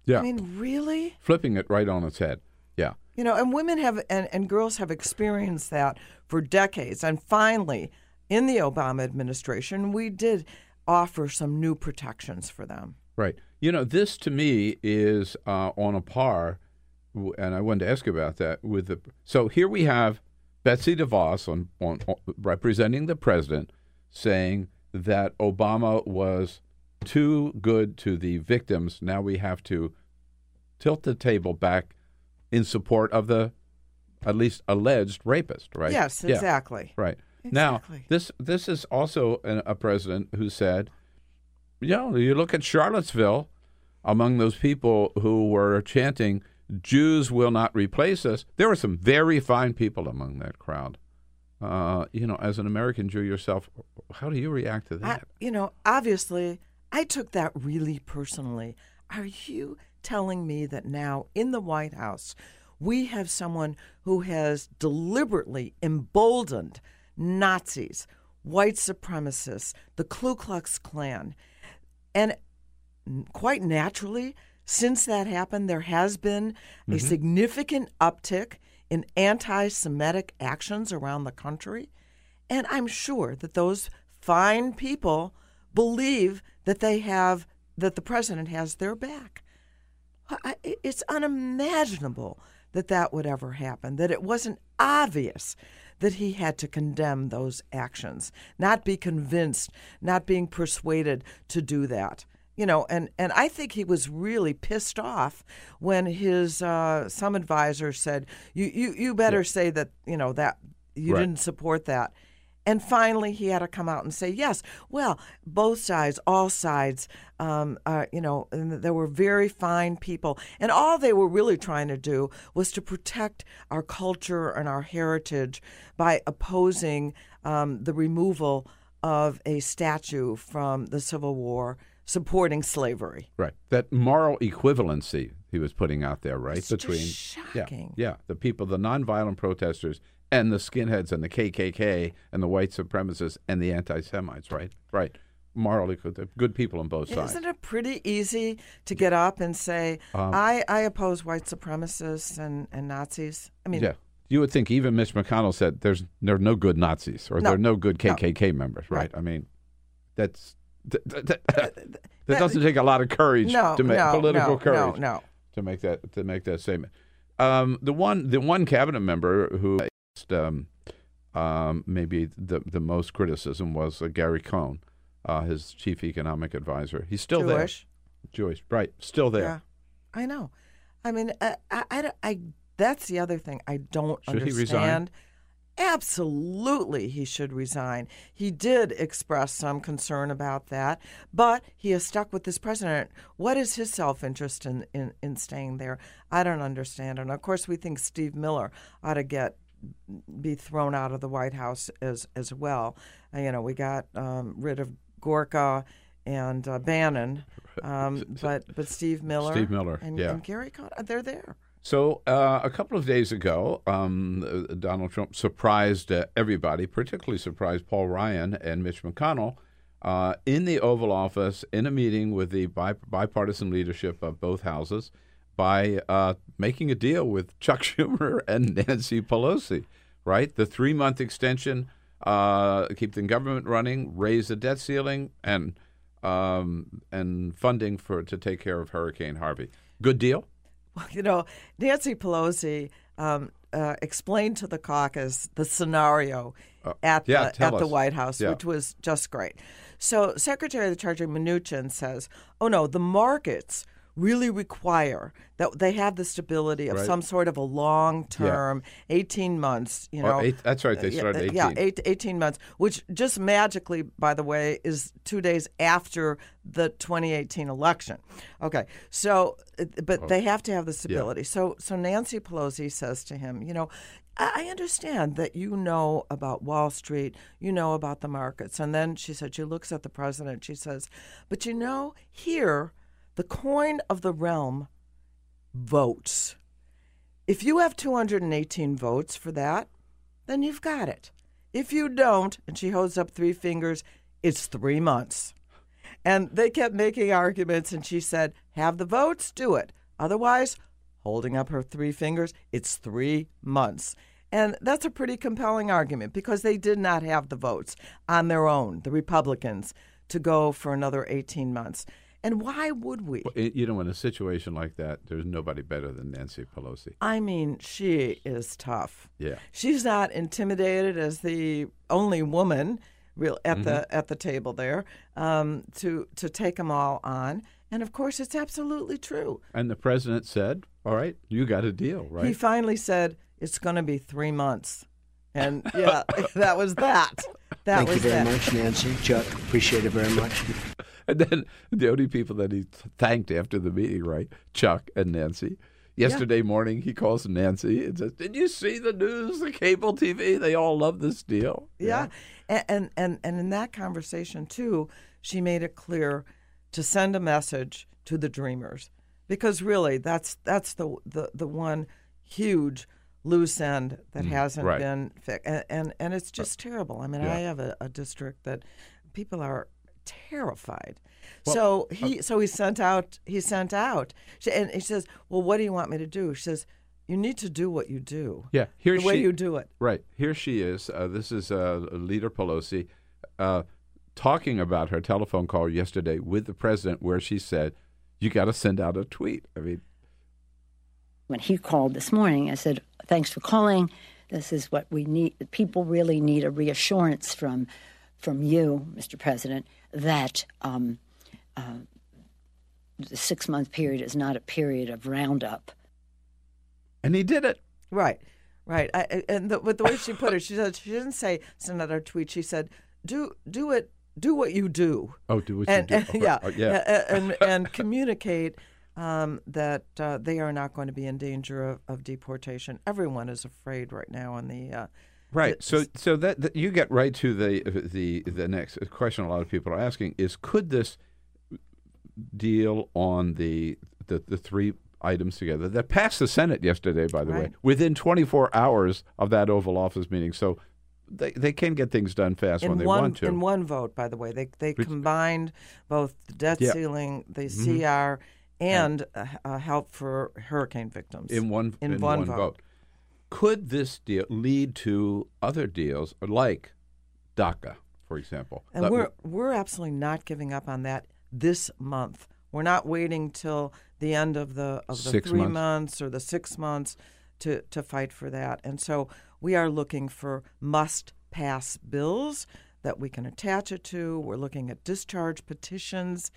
Yeah. I mean, really? Flipping it right on its head. Yeah. You know, and women have and, and girls have experienced that for decades. And finally, in the Obama administration, we did offer some new protections for them. Right. You know, this to me is uh, on a par, and I wanted to ask you about that with the. So here we have Betsy DeVos on, on, on representing the president, saying that Obama was too good to the victims. Now we have to tilt the table back in support of the at least alleged rapist. Right. Yes, exactly. Yeah. Exactly. Now this this is also an, a president who said you know, you look at Charlottesville, among those people who were chanting, Jews will not replace us, there were some very fine people among that crowd. Uh, you know, as an American Jew yourself, how do you react to I, that? you know, obviously, I took that really personally. Are you telling me that now in the White House, we have someone who has deliberately emboldened Nazis, white supremacists, the Ku Klux Klan, and quite naturally, since that happened, there has been a Mhm. significant uptick in anti Semitic actions around the country. And I'm sure that those fine people believe that they have, that the president has their back. It's unimaginable that that would ever happen, that it wasn't obvious that he had to condemn those actions, not be convinced, not being persuaded to do that. You know, and, and I think he was really pissed off when his uh, some advisor said, "You you, you better say that you know that you Right. didn't support that." And finally, he had to come out and say, yes, well, both sides, all sides, um, uh, you know, there were very fine people. And all they were really trying to do was to protect our culture and our heritage by opposing um, the removal of a statue from the Civil War supporting slavery. Right. That moral equivalency he was putting out there, right? It's Between just shocking. Yeah, yeah, the people, the nonviolent protesters and the skinheads and the KKK and the white supremacists and the anti-Semites, right? Right. Morally good, good people on both sides. Isn't it pretty easy to get up and say, Um, I, I oppose white supremacists and, and Nazis? I mean, yeah. You would think even Mitch McConnell said there's there are no good Nazis or No. there are no good No. KKK members, right? Right. I mean, that's that, that, that, that doesn't take a lot of courage No, to make no, political no, courage. no, no. to make that to make that statement. Um, the one the one cabinet member who um, um, maybe the the most criticism was uh, Gary Cohn, uh, his chief economic advisor. He's still Jewish. there. Jewish, right? Still there. Yeah, I know. I mean, I, I, I, I- that's the other thing I don't Should he understand. resign? Absolutely, he should resign. He did express some concern about that, but he is stuck with this president. What is his self interest in, in, in staying there? I don't understand. And of course, we think Steve Miller ought to get be thrown out of the White House as as well. Uh, you know, we got um, rid of Gorka and uh, Bannon, um, but but Steve Miller, Steve Miller, and, yeah. and Gary Cohn, they're there. So uh, a couple of days ago, um, uh, Donald Trump surprised uh, everybody, particularly surprised Paul Ryan and Mitch McConnell, uh, in the Oval Office in a meeting with the bi- bipartisan leadership of both houses by uh, making a deal with Chuck Schumer and Nancy Pelosi. Right, the three-month extension, uh, keep the government running, raise the debt ceiling, and um, and funding for to take care of Hurricane Harvey. Good deal. Well, you know, Nancy Pelosi um, uh, explained to the caucus the scenario at yeah, the at the. White House, Yeah. which was just great. So, Secretary of the Treasury Mnuchin says, "Oh no, the markets." Really require that they have the stability of Right. some sort of a long term, 18 months, you Oh, know. eight- that's right, they started uh, Yeah, 18. eight, 18 months, which just magically, by the way, is two days after the 2018 election. Okay, so, uh, but Oh. they have to have the stability. So, so Nancy Pelosi says to him, you know, I I understand that you know about Wall Street, you know about the markets. And then she said, she looks at the president, she says, but you know, here, the coin of the realm votes. If you have 218 votes for that, then you've got it. If you don't, and she holds up three fingers, it's three months. And they kept making arguments, and she said, Have the votes, do it. Otherwise, holding up her three fingers, it's three months. And that's a pretty compelling argument because they did not have the votes on their own, the Republicans, to go for another 18 months. And why would we? Well, it- you know, in a situation like that, there's nobody better than Nancy Pelosi. I mean, she is tough. Yeah. She's not intimidated as the only woman real at Mm-hmm. the at the table there um, to to take them all on. And of course, it's absolutely true. And the president said, "All right, you got a deal, right?" He finally said it's going to be three months, and yeah, that was that. That Thank was you very that. much, Nancy. Chuck, appreciate it very much. and then the only people that he thanked after the meeting, right? Chuck and Nancy. Yesterday morning, he calls Nancy and says, "Did you see the news? The cable TV? They all love this deal." Yeah. And, and and and in that conversation too, she made it clear to send a message to the dreamers because really that's that's the the, the one huge loose end that Mm, hasn't right. been fixed and, and and it's just terrible. I mean, Yeah. I have a, a district that people are terrified. Well, so he so he sent out he sent out she, and he says, "Well, what do you want me to do?" She says, "You need to do what you do." Yeah, here the way you do it. Right here she is. Uh, this is uh, Leader Pelosi uh, talking about her telephone call yesterday with the president, where she said, "You got to send out a tweet." I mean, when he called this morning, I said, "Thanks for calling. This is what we need. People really need a reassurance from from you, Mr. President, that um, uh, the six month period is not a period of roundup." and he did it. Right, right. I, I- and the, with the way she put it, she said she didn't say send out a tweet. She said, "Do do it, do what you do." Oh, do what and, you do. and- yeah, Oh, yeah. a- a- and and communicate um, that uh, they are not going to be in danger of, of deportation. Everyone is afraid right now in the. Uh, Right. So, so that, that you get right to the the the next question. A lot of people are asking is: Could this deal on the the, the three items together that passed the Senate yesterday, by the way, within 24 hours of that Oval Office meeting. So they, they can get things done fast when they one want to. in one vote, by the way, they they combined both the debt Yeah. ceiling, the Mhm. CR, and uh, uh, help for hurricane victims in one in, one, vote. Could this deal lead to other deals like DACA, for example? And That we're would- we're absolutely not giving up on that this month. We're not waiting till the end of the of the Six three months. months or the six months to to fight for that. And so we are looking for must pass bills that we can attach it to. We're looking at discharge petitions,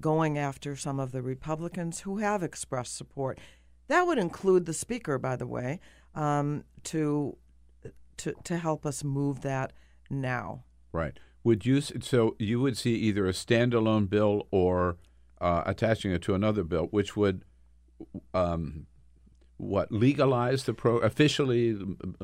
going after some of the Republicans who have expressed support. That would include the speaker, by the way, um, to to to help us move that now. Right. Would you so you would see either a standalone bill or uh, attaching it to another bill, which would um, what legalize the pro officially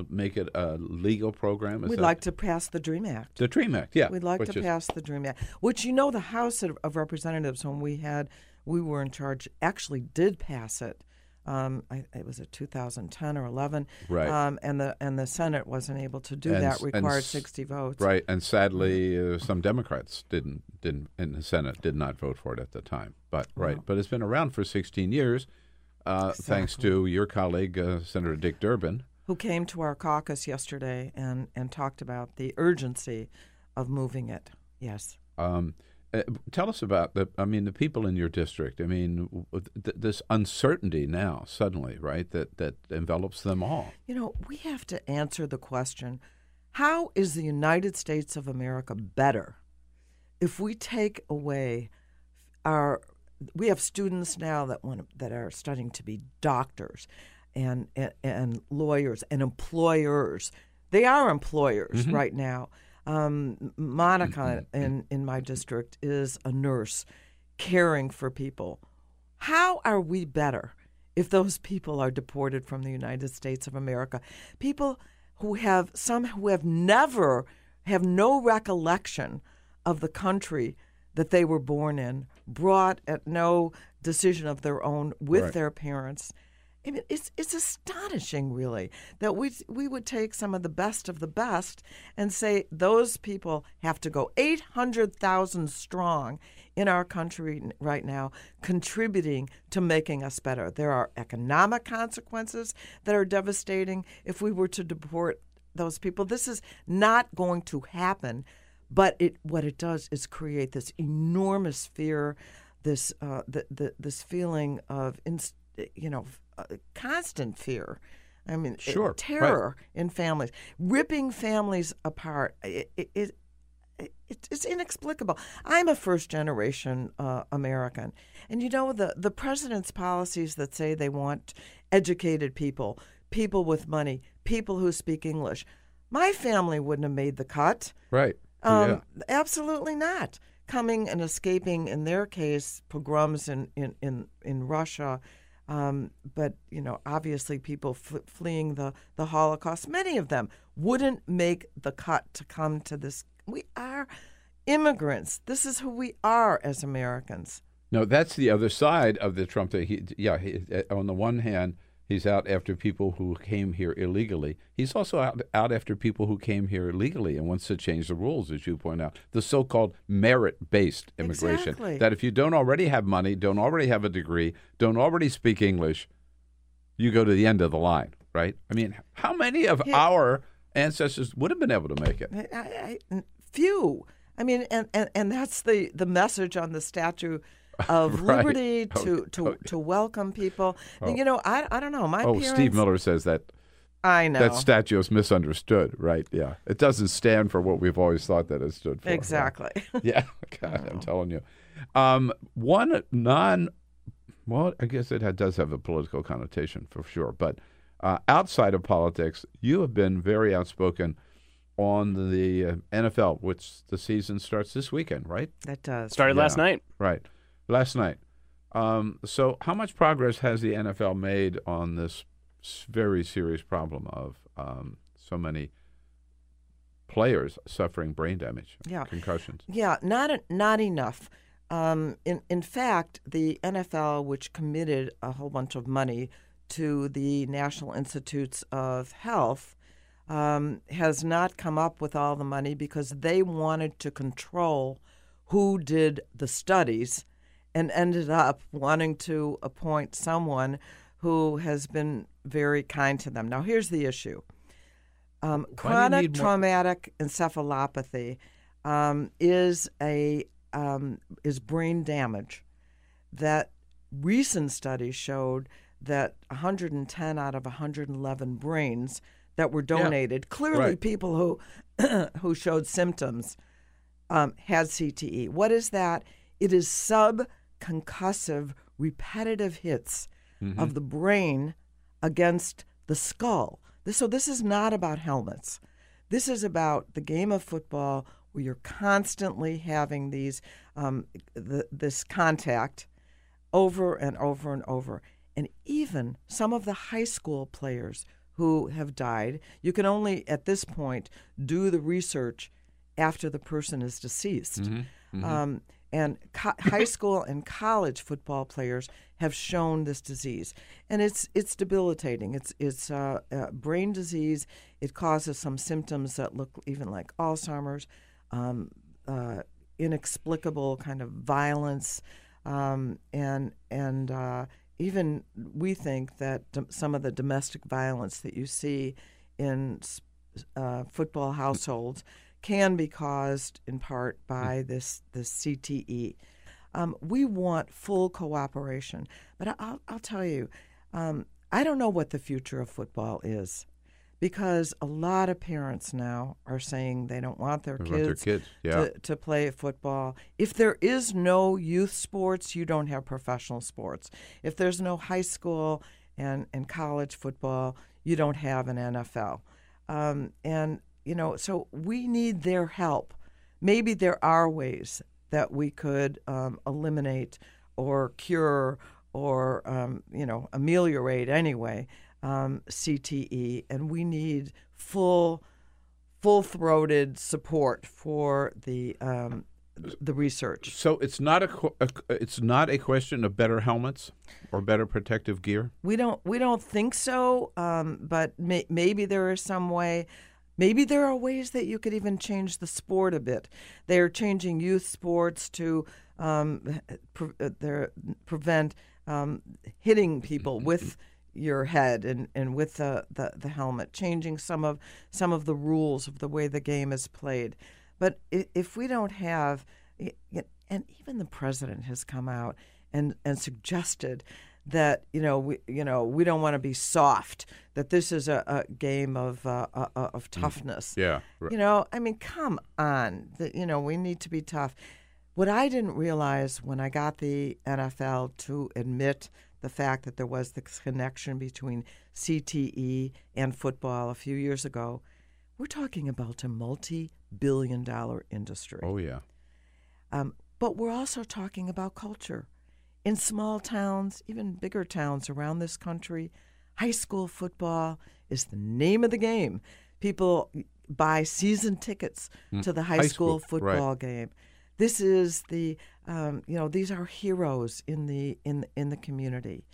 make it a legal program? Is We'd that- like to pass the DREAM Act. the Dream Act. Yeah, We'd like to is- pass the DREAM Act, which you know the House of, of Representatives, when we had, we were in charge, actually did pass it. Um, I, it was a 2010 or 11, Right. Um, and the and the Senate wasn't able to do and that. Required s- 60 votes. Right, and sadly, uh, some Democrats didn't didn't in the Senate did not vote for it at the time. But right, Wow. but it's been around for 16 years, uh, thanks to your colleague uh, Senator Dick Durbin. Who came to our caucus yesterday and and talked about the urgency of moving it. Yes. Um, uh, tell us about the. I mean, the people in your district. I mean, th- this uncertainty now suddenly, right? That that envelops them all. You know, we have to answer the question how is the United States of America better if we take away our we have students now that want that are studying to be doctors and and, and lawyers and employers. They are employers Mhm. right now. Um, Monica in in my district is a nurse caring for people. How are we better if those people are deported from the United States of America? People who have some who have never have no recollection of the country that they were born in, brought at no decision of their own with Right. their parents. I mean, it's it's astonishing, really, that we we would take some of the best of the best and say those people have to go eight hundred thousand strong in our country right now, contributing to making us better. There are economic consequences that are devastating if we were to deport those people. This is not going to happen, but it what it does is create this enormous fear, this uh, the, the, this feeling of inst- you know constant fear. I mean, it- Sure, right. terror in families, ripping families apart. It, it, it, it, it's inexplicable. I'm a first generation uh, American. And you know, the, the president's policies that say they want educated people, people with money, people who speak English, my family wouldn't have made the cut. Right. Um, Absolutely not. Coming and escaping, in their case, pogroms in, in, in, in Russia. Um, but, you know, obviously people fleeing the, the Holocaust, many of them wouldn't make the cut to come to this. We are immigrants. This is who we are as Americans. No, that's the other side of the Trump thing. He, yeah, he, uh, on the one hand, he's out after people who came here illegally. He's also out, out after people who came here legally and wants to change the rules, as you point out, the so-called merit-based immigration. Exactly. That if you don't already have money, don't already have a degree, don't already speak English, you go to the end of the line, right? I mean, how many of Yeah. our ancestors would have been able to make it? I, I- few. I mean, and, and, and that's the, the message on the Statue of Right. Liberty to, Oh, to, oh. to welcome people. Oh. You know, I, I don't know. My oh, parents. Steve Miller says that I know. that statue is misunderstood, right? Yeah, it doesn't stand for what we've always thought that it stood for. right? Exactly. Yeah, God, I'm telling you. Um, one non, well, I guess it ha- does have a political connotation for sure, but uh, outside of politics, you have been very outspoken on the uh, NFL, which the season starts this weekend, right? That does. Started last night. Right, last night. Um, so, how much progress has the NFL made on this very serious problem of um, so many players suffering brain damage, Yeah. concussions? Yeah, not not enough. Um, in in fact, the NFL, which committed a whole bunch of money to the National Institutes of Health, um, has not come up with all the money because they wanted to control who did the studies, and ended up wanting to appoint someone who has been very kind to them. Now, here's the issue. Um, Why do you chronic traumatic encephalopathy um, is a um, is brain damage that recent studies showed that 110 out of 111 brains that were Yeah, donated, clearly right. people who who showed symptoms um, had CTE. What is that? It is subconcussive repetitive hits Mhm. of the brain against the skull. This, so this is not about helmets. This is about the game of football where you're constantly having these um, the, this contact over and over and over. And even some of the high school players who have died, you can only at this point do the research after the person is deceased. Mhm, mhm. Um, and co- high school and college football players have shown this disease, and it's it's debilitating. It's it's uh, uh, brain disease. It causes some symptoms that look even like Alzheimer's, um, uh, inexplicable kind of violence, um, and and uh, even we think that some of the domestic violence that you see in uh, football households can be caused in part by this this CTE. Um, we want full cooperation, but I- I'll, I'll tell you, um, I don't know what the future of football is, because a lot of parents now are saying they don't want their They want their kids, kids, yeah. to, to play football. If there is no youth sports, you don't have professional sports. If there's no high school and, and college football, you don't have an NFL. Um, and, you know, so we need their help. Maybe there are ways that we could um, eliminate or cure or, um, you know, ameliorate anyway um, CTE. And we need full full-throated support for the um, the research. So it's not a, a it's not a question of better helmets or better protective gear. We don't we don't think so, um, but may, maybe there is some way. Maybe there are ways that you could even change the sport a bit. They are changing youth sports to um, pre- uh, prevent um, hitting people with your head and, and with the, the, the helmet, changing some of some of the rules of the way the game is played. But if we don't have, and even the president has come out and, and suggested that you know we you know we don't want to be soft. That this is a, a game of uh, uh, uh, of toughness. Yeah, right. You know, I mean, come on. That you know we need to be tough. What I didn't realize when I got the NFL to admit the fact that there was this connection between CTE and football a few years ago, we're talking about a multi-billion dollar industry. Oh yeah. Um, but we're also talking about culture. In small towns, even bigger towns around this country, high school football is the name of the game. People buy season tickets Mm. to the high, High school, school, right. football game. This is the, um, you know, these are heroes in the in in the community.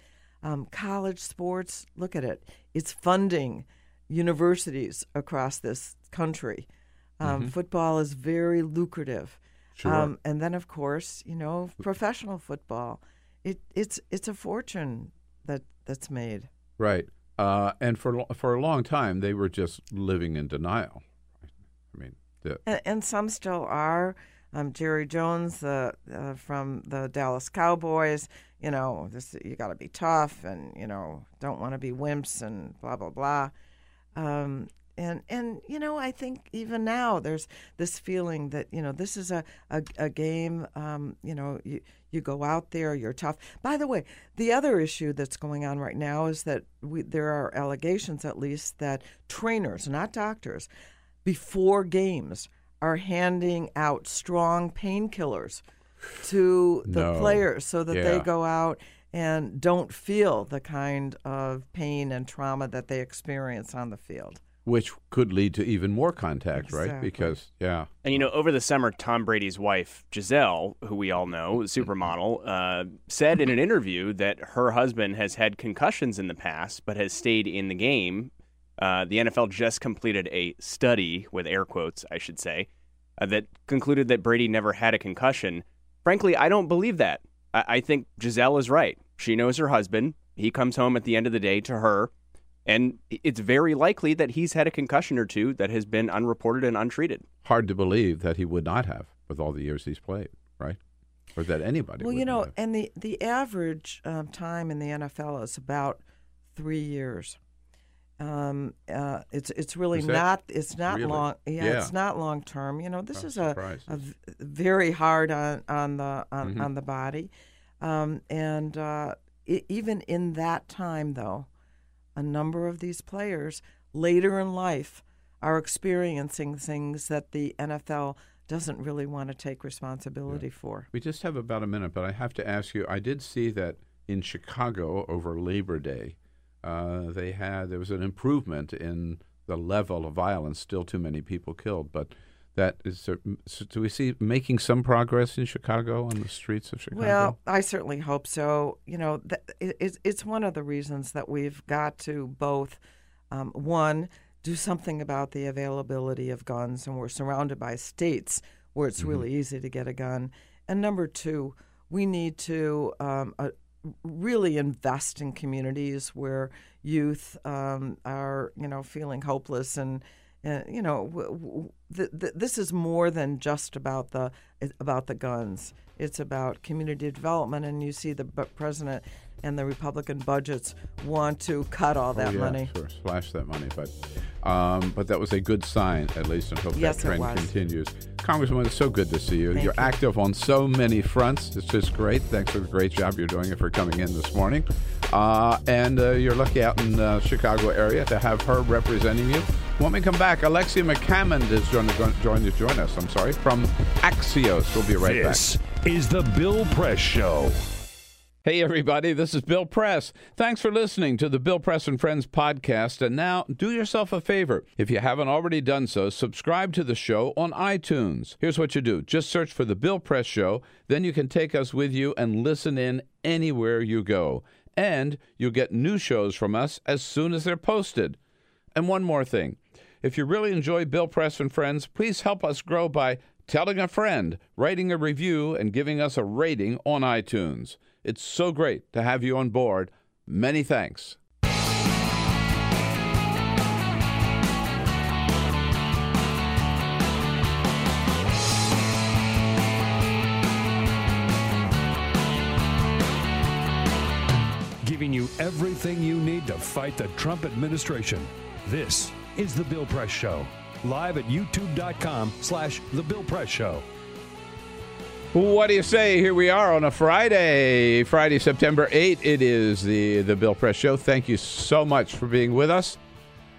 Um, college sports, look at it. It's funding universities across this country. Um, Mhm. Football is very lucrative. Sure. Um, and then, of course, you know, professional football. It, it's it's a fortune that that's made. Right. Uh, and for for a long time, they were just living in denial. I mean, the, And, and some still are. Um, Jerry Jones uh, uh, from the Dallas Cowboys, you know, this you got to be tough and you know don't want to be wimps and blah blah blah. Um, and and you know I think even now there's this feeling that you know this is a a, a game. Um, you know you you go out there, you're tough. By the way, the other issue that's going on right now is that we, there are allegations, at least, that trainers, not doctors, before games are handing out strong painkillers to the No. players so that they go out and don't feel the kind of pain and trauma that they experience on the field. Which could lead to even more contact, right? Exactly. Because yeah, And you know, over the summer, Tom Brady's wife Gisele, who we all know, supermodel, uh, said in an interview that her husband has had concussions in the past, but has stayed in the game. Uh, the NFL just completed a study, with air quotes, I should say, uh, that concluded that Brady never had a concussion. Frankly, I don't believe that. I, I think Gisele is right. She knows her husband. He comes home at the end of the day to her. And it's very likely that he's had a concussion or two that has been unreported and untreated. hard to believe that he would not have with all the years he's played, right? Or that anybody. Well, you know, have. and the the average um, time in the NFL is about three years. Um, uh, it's it's really Is not it's not really? long. Yeah, Yeah. it's not long term. You know, this I'm is a, surprised. a v- very hard on on the on, Mhm. on the body, um, and uh, i even in that time, though, a number of these players later in life are experiencing things that the NFL doesn't really want to take responsibility for. We just have about a minute, but I have to ask you. I did see that in Chicago over Labor Day, uh, they had there was an improvement in the level of violence. Still, too many people killed, but that is. So do we see making some progress in Chicago on the streets of Chicago? Well, I certainly hope so. You know, th- it, it's, it's one of the reasons that we've got to both, um, one, do something about the availability of guns, and we're surrounded by states where it's really easy to get a gun. And number two, we need to um, uh, really invest in communities where youth um, are, you know, feeling hopeless and. Uh, you know, w- w- th- th- this is more than just about the about the guns. It's about community development, and you see the bu- president and the Republican budgets want to cut all that oh, yeah, money. Sure, slash that money, but um, but that was a good sign, at least, and hope Yes, that trend continues. Congresswoman, it's so good to see you. Thank you're you. active on so many fronts. It's just great. Thanks for the great job you're doing and for coming in this morning. Uh, and uh, you're lucky out in the Chicago area to have her representing you. When we come back, Alexi McCammond is going to join, join us. I'm sorry, from Axios. We'll be right back. This is the Bill Press Show. Hey, everybody, this is Bill Press. Thanks for listening to the Bill Press and Friends podcast. And now, do yourself a favor. If you haven't already done so, subscribe to the show on iTunes. Here's what you do just search for the Bill Press Show, then you can take us with you and listen in anywhere you go. And you'll get new shows from us as soon as they're posted. And one more thing if you really enjoy Bill Press and Friends, please help us grow by telling a friend, writing a review, and giving us a rating on iTunes. It's so great to have you on board. Many thanks. Giving you everything you need to fight the Trump administration. This is The Bill Press Show. Live at youtube.com slash The Bill Press Show. What do you say? Here we are on a Friday, Friday, September 8th. It is the, the Bill Press Show. Thank you so much for being with us.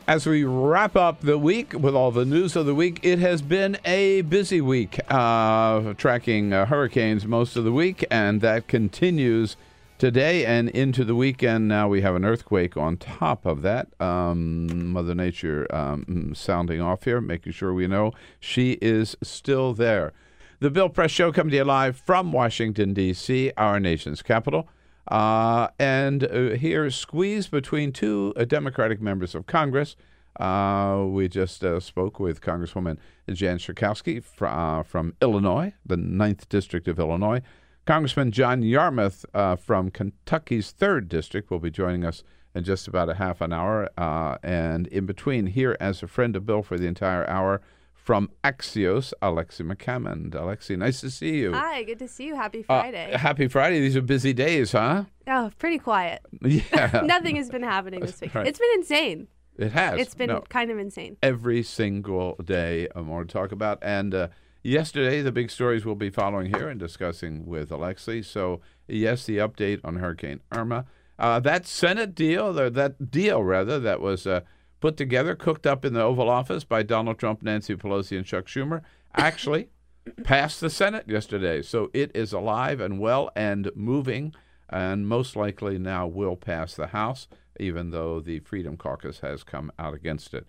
As we wrap up the week with all the news of the week, it has been a busy week uh, tracking uh, hurricanes most of the week, and that continues today and into the weekend. Now we have an earthquake on top of that. Um, Mother Nature um, sounding off here, making sure we know she is still there. The Bill Press Show coming to you live from Washington, D.C., our nation's capital. Uh, and uh, here, squeezed between two uh, Democratic members of Congress. Uh, we just uh, spoke with Congresswoman Jan Schakowsky fr- uh, from Illinois, the 9th District of Illinois. Congressman John Yarmuth uh, from Kentucky's 3rd District will be joining us in just about a half an hour. Uh, and in between, here as a friend of Bill for the entire hour, from Axios, Alexi McCammond. Alexi, nice to see you. Hi, good to see you. Happy Uh, Friday. happy Friday. These are busy days, huh? oh, pretty quiet. Yeah. Nothing has been happening this week. Right. It's been insane. It has. It's been No. kind of insane. Every single day, uh, more to talk about. And uh, yesterday, the big stories we'll be following here and discussing with Alexi. So, yes, the update on Hurricane Irma. Uh, that Senate deal, that deal rather, that was uh, put together, cooked up in the Oval Office by Donald Trump, Nancy Pelosi, and Chuck Schumer, actually passed the Senate yesterday. So it is alive and well and moving, and most likely now will pass the House, even though the Freedom Caucus has come out against it.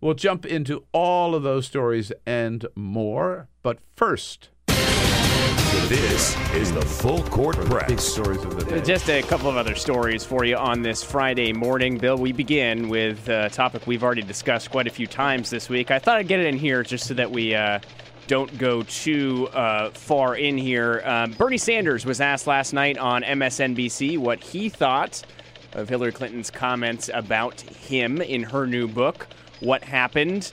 We'll jump into all of those stories and more. But first, This is the Full Court Press. big stories of the day. Just a couple of other stories for you on this Friday morning. Bill, we begin with a topic we've already discussed quite a few times this week. I thought I'd get it in here just so that we uh, don't go too uh, far in here. Um, Bernie Sanders was asked last night on MSNBC what he thought of Hillary Clinton's comments about him in her new book, What Happened.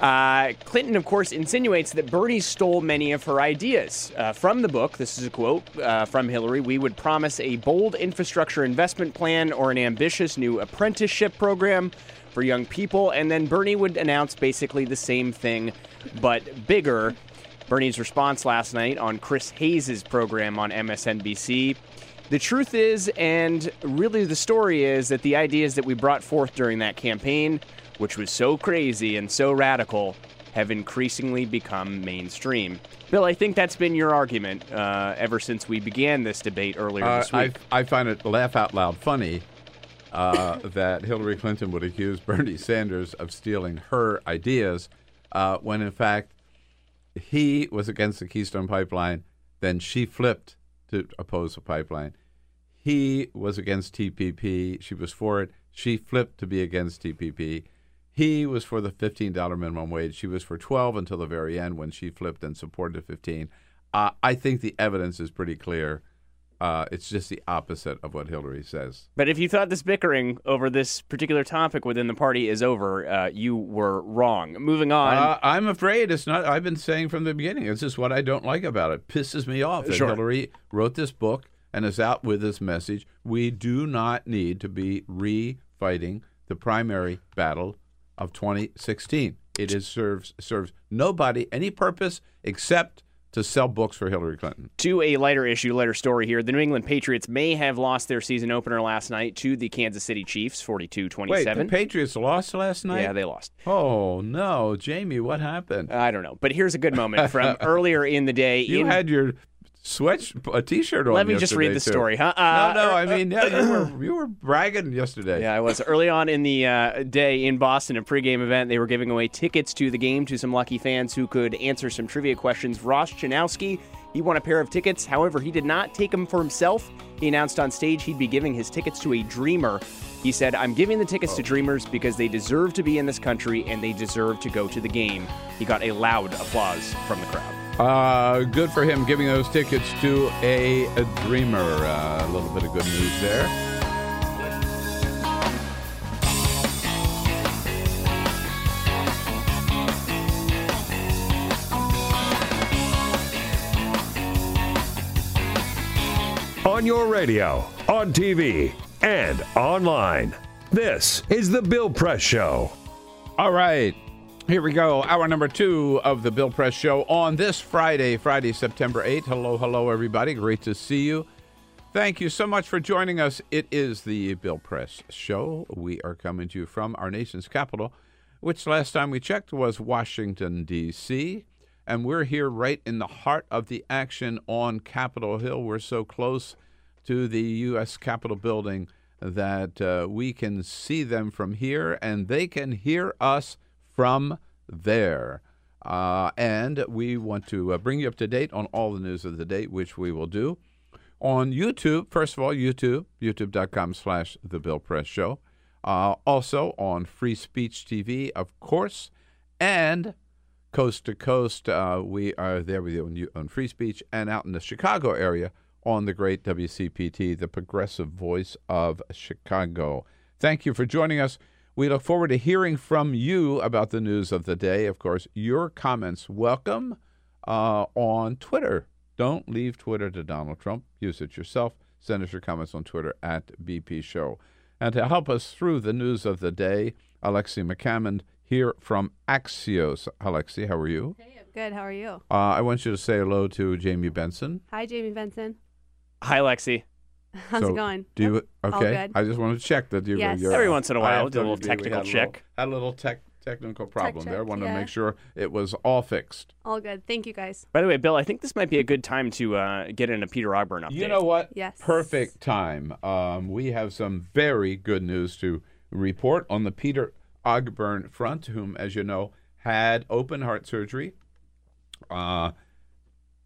Uh, Clinton, of course, insinuates that Bernie stole many of her ideas uh, from the book. This is a quote uh, from Hillary. We would promise a bold infrastructure investment plan or an ambitious new apprenticeship program for young people, and then Bernie would announce basically the same thing, but bigger. Bernie's response last night on Chris Hayes' program on MSNBC. The truth is, and really the story is, that the ideas that we brought forth during that campaign, which was so crazy and so radical, have increasingly become mainstream. Bill, I think that's been your argument uh, ever since we began this debate earlier Uh, this I, week. I find it laugh out loud funny uh, that Hillary Clinton would accuse Bernie Sanders of stealing her ideas uh, when, in fact, he was against the Keystone Pipeline. Then she flipped to oppose the pipeline. He was against TPP. She was for it. She flipped to be against TPP. He was for the $15 minimum wage. She was for 12 until the very end when she flipped and supported 15. Uh, I think the evidence is pretty clear. Uh, it's just the opposite of what Hillary says. But if you thought this bickering over this particular topic within the party is over, uh, you were wrong. Moving on. Uh, I'm afraid it's not. I've been saying from the beginning. This is what I don't like about it. Pisses me off that Sure. Hillary wrote this book and is out with this message. We do not need to be re-fighting the primary battle of 2016. It is serves serves nobody any purpose except to sell books for Hillary Clinton. To a lighter issue, lighter story here. The New England Patriots may have lost their season opener last night to the Kansas City Chiefs, 42 Wait, 27. the Patriots lost last night. Yeah, they lost. Oh no, Jamie, what happened? I don't know. But here's a good moment from earlier in the day. You in- had your sweat a t-shirt on. Let me just read the too. story, huh? Uh, no, no. I mean, yeah, you were you were bragging yesterday. Yeah, I was early on in the uh, day in Boston, a pregame event. They were giving away tickets to the game to some lucky fans who could answer some trivia questions. Ross Chanowski, he won a pair of tickets. However, he did not take them for himself. He announced on stage he'd be giving his tickets to a dreamer. He said, I'm giving the tickets to dreamers because they deserve to be in this country and they deserve to go to the game. He got a loud applause from the crowd. Uh, good for him giving those tickets to a, a dreamer. Uh, a little bit of good news there. On your radio, on TV, and online. This is The Bill Press Show. All right. Here we go. Hour number two of the Bill Press Show on this Friday, Friday, September 8th. Hello, hello, everybody. Great to see you. Thank you so much for joining us. It is the Bill Press Show. We are coming to you from our nation's capital, which last time we checked was Washington, D.C. And we're here right in the heart of the action on Capitol Hill. We're so close to the U.S. Capitol building that uh, we can see them from here and they can hear us from there. Uh, and we want to uh, bring you up to date on all the news of the day, which we will do on YouTube. First of all, YouTube, youtube.com slash The Bill Press Show. Uh, also on Free Speech TV, of course, and coast to coast. Uh, we are there with you on, you on Free Speech and out in the Chicago area on the great WCPT, the progressive voice of Chicago. Thank you for joining us. We look forward to hearing from you about the news of the day. Of course, your comments welcome uh, on Twitter. Don't leave Twitter to Donald Trump. Use it yourself. Send us your comments on Twitter at BP Show. And to help us through the news of the day, Alexi McCammond here from Axios. Alexi, how are you? Hey, I'm good. How are you? Uh, I want you to say hello to Jamie Benson. Hi, Jamie Benson. Hi, Lexi. How's So, it going? Do you Yep, all okay? good. I just wanted to check that you. Yes. You're, Every once in a while, do a little technical had a check. little- Had a little tech technical problem there. check, Wanted to make sure it was all fixed. All good. Thank you, guys. By the way, Bill, I think this might be a good time to uh, get in a Peter Ogburn update. You know what? Yes. Perfect time. Um, we have some very good news to report on the Peter Ogburn Front, whom, as you know, had open heart surgery uh,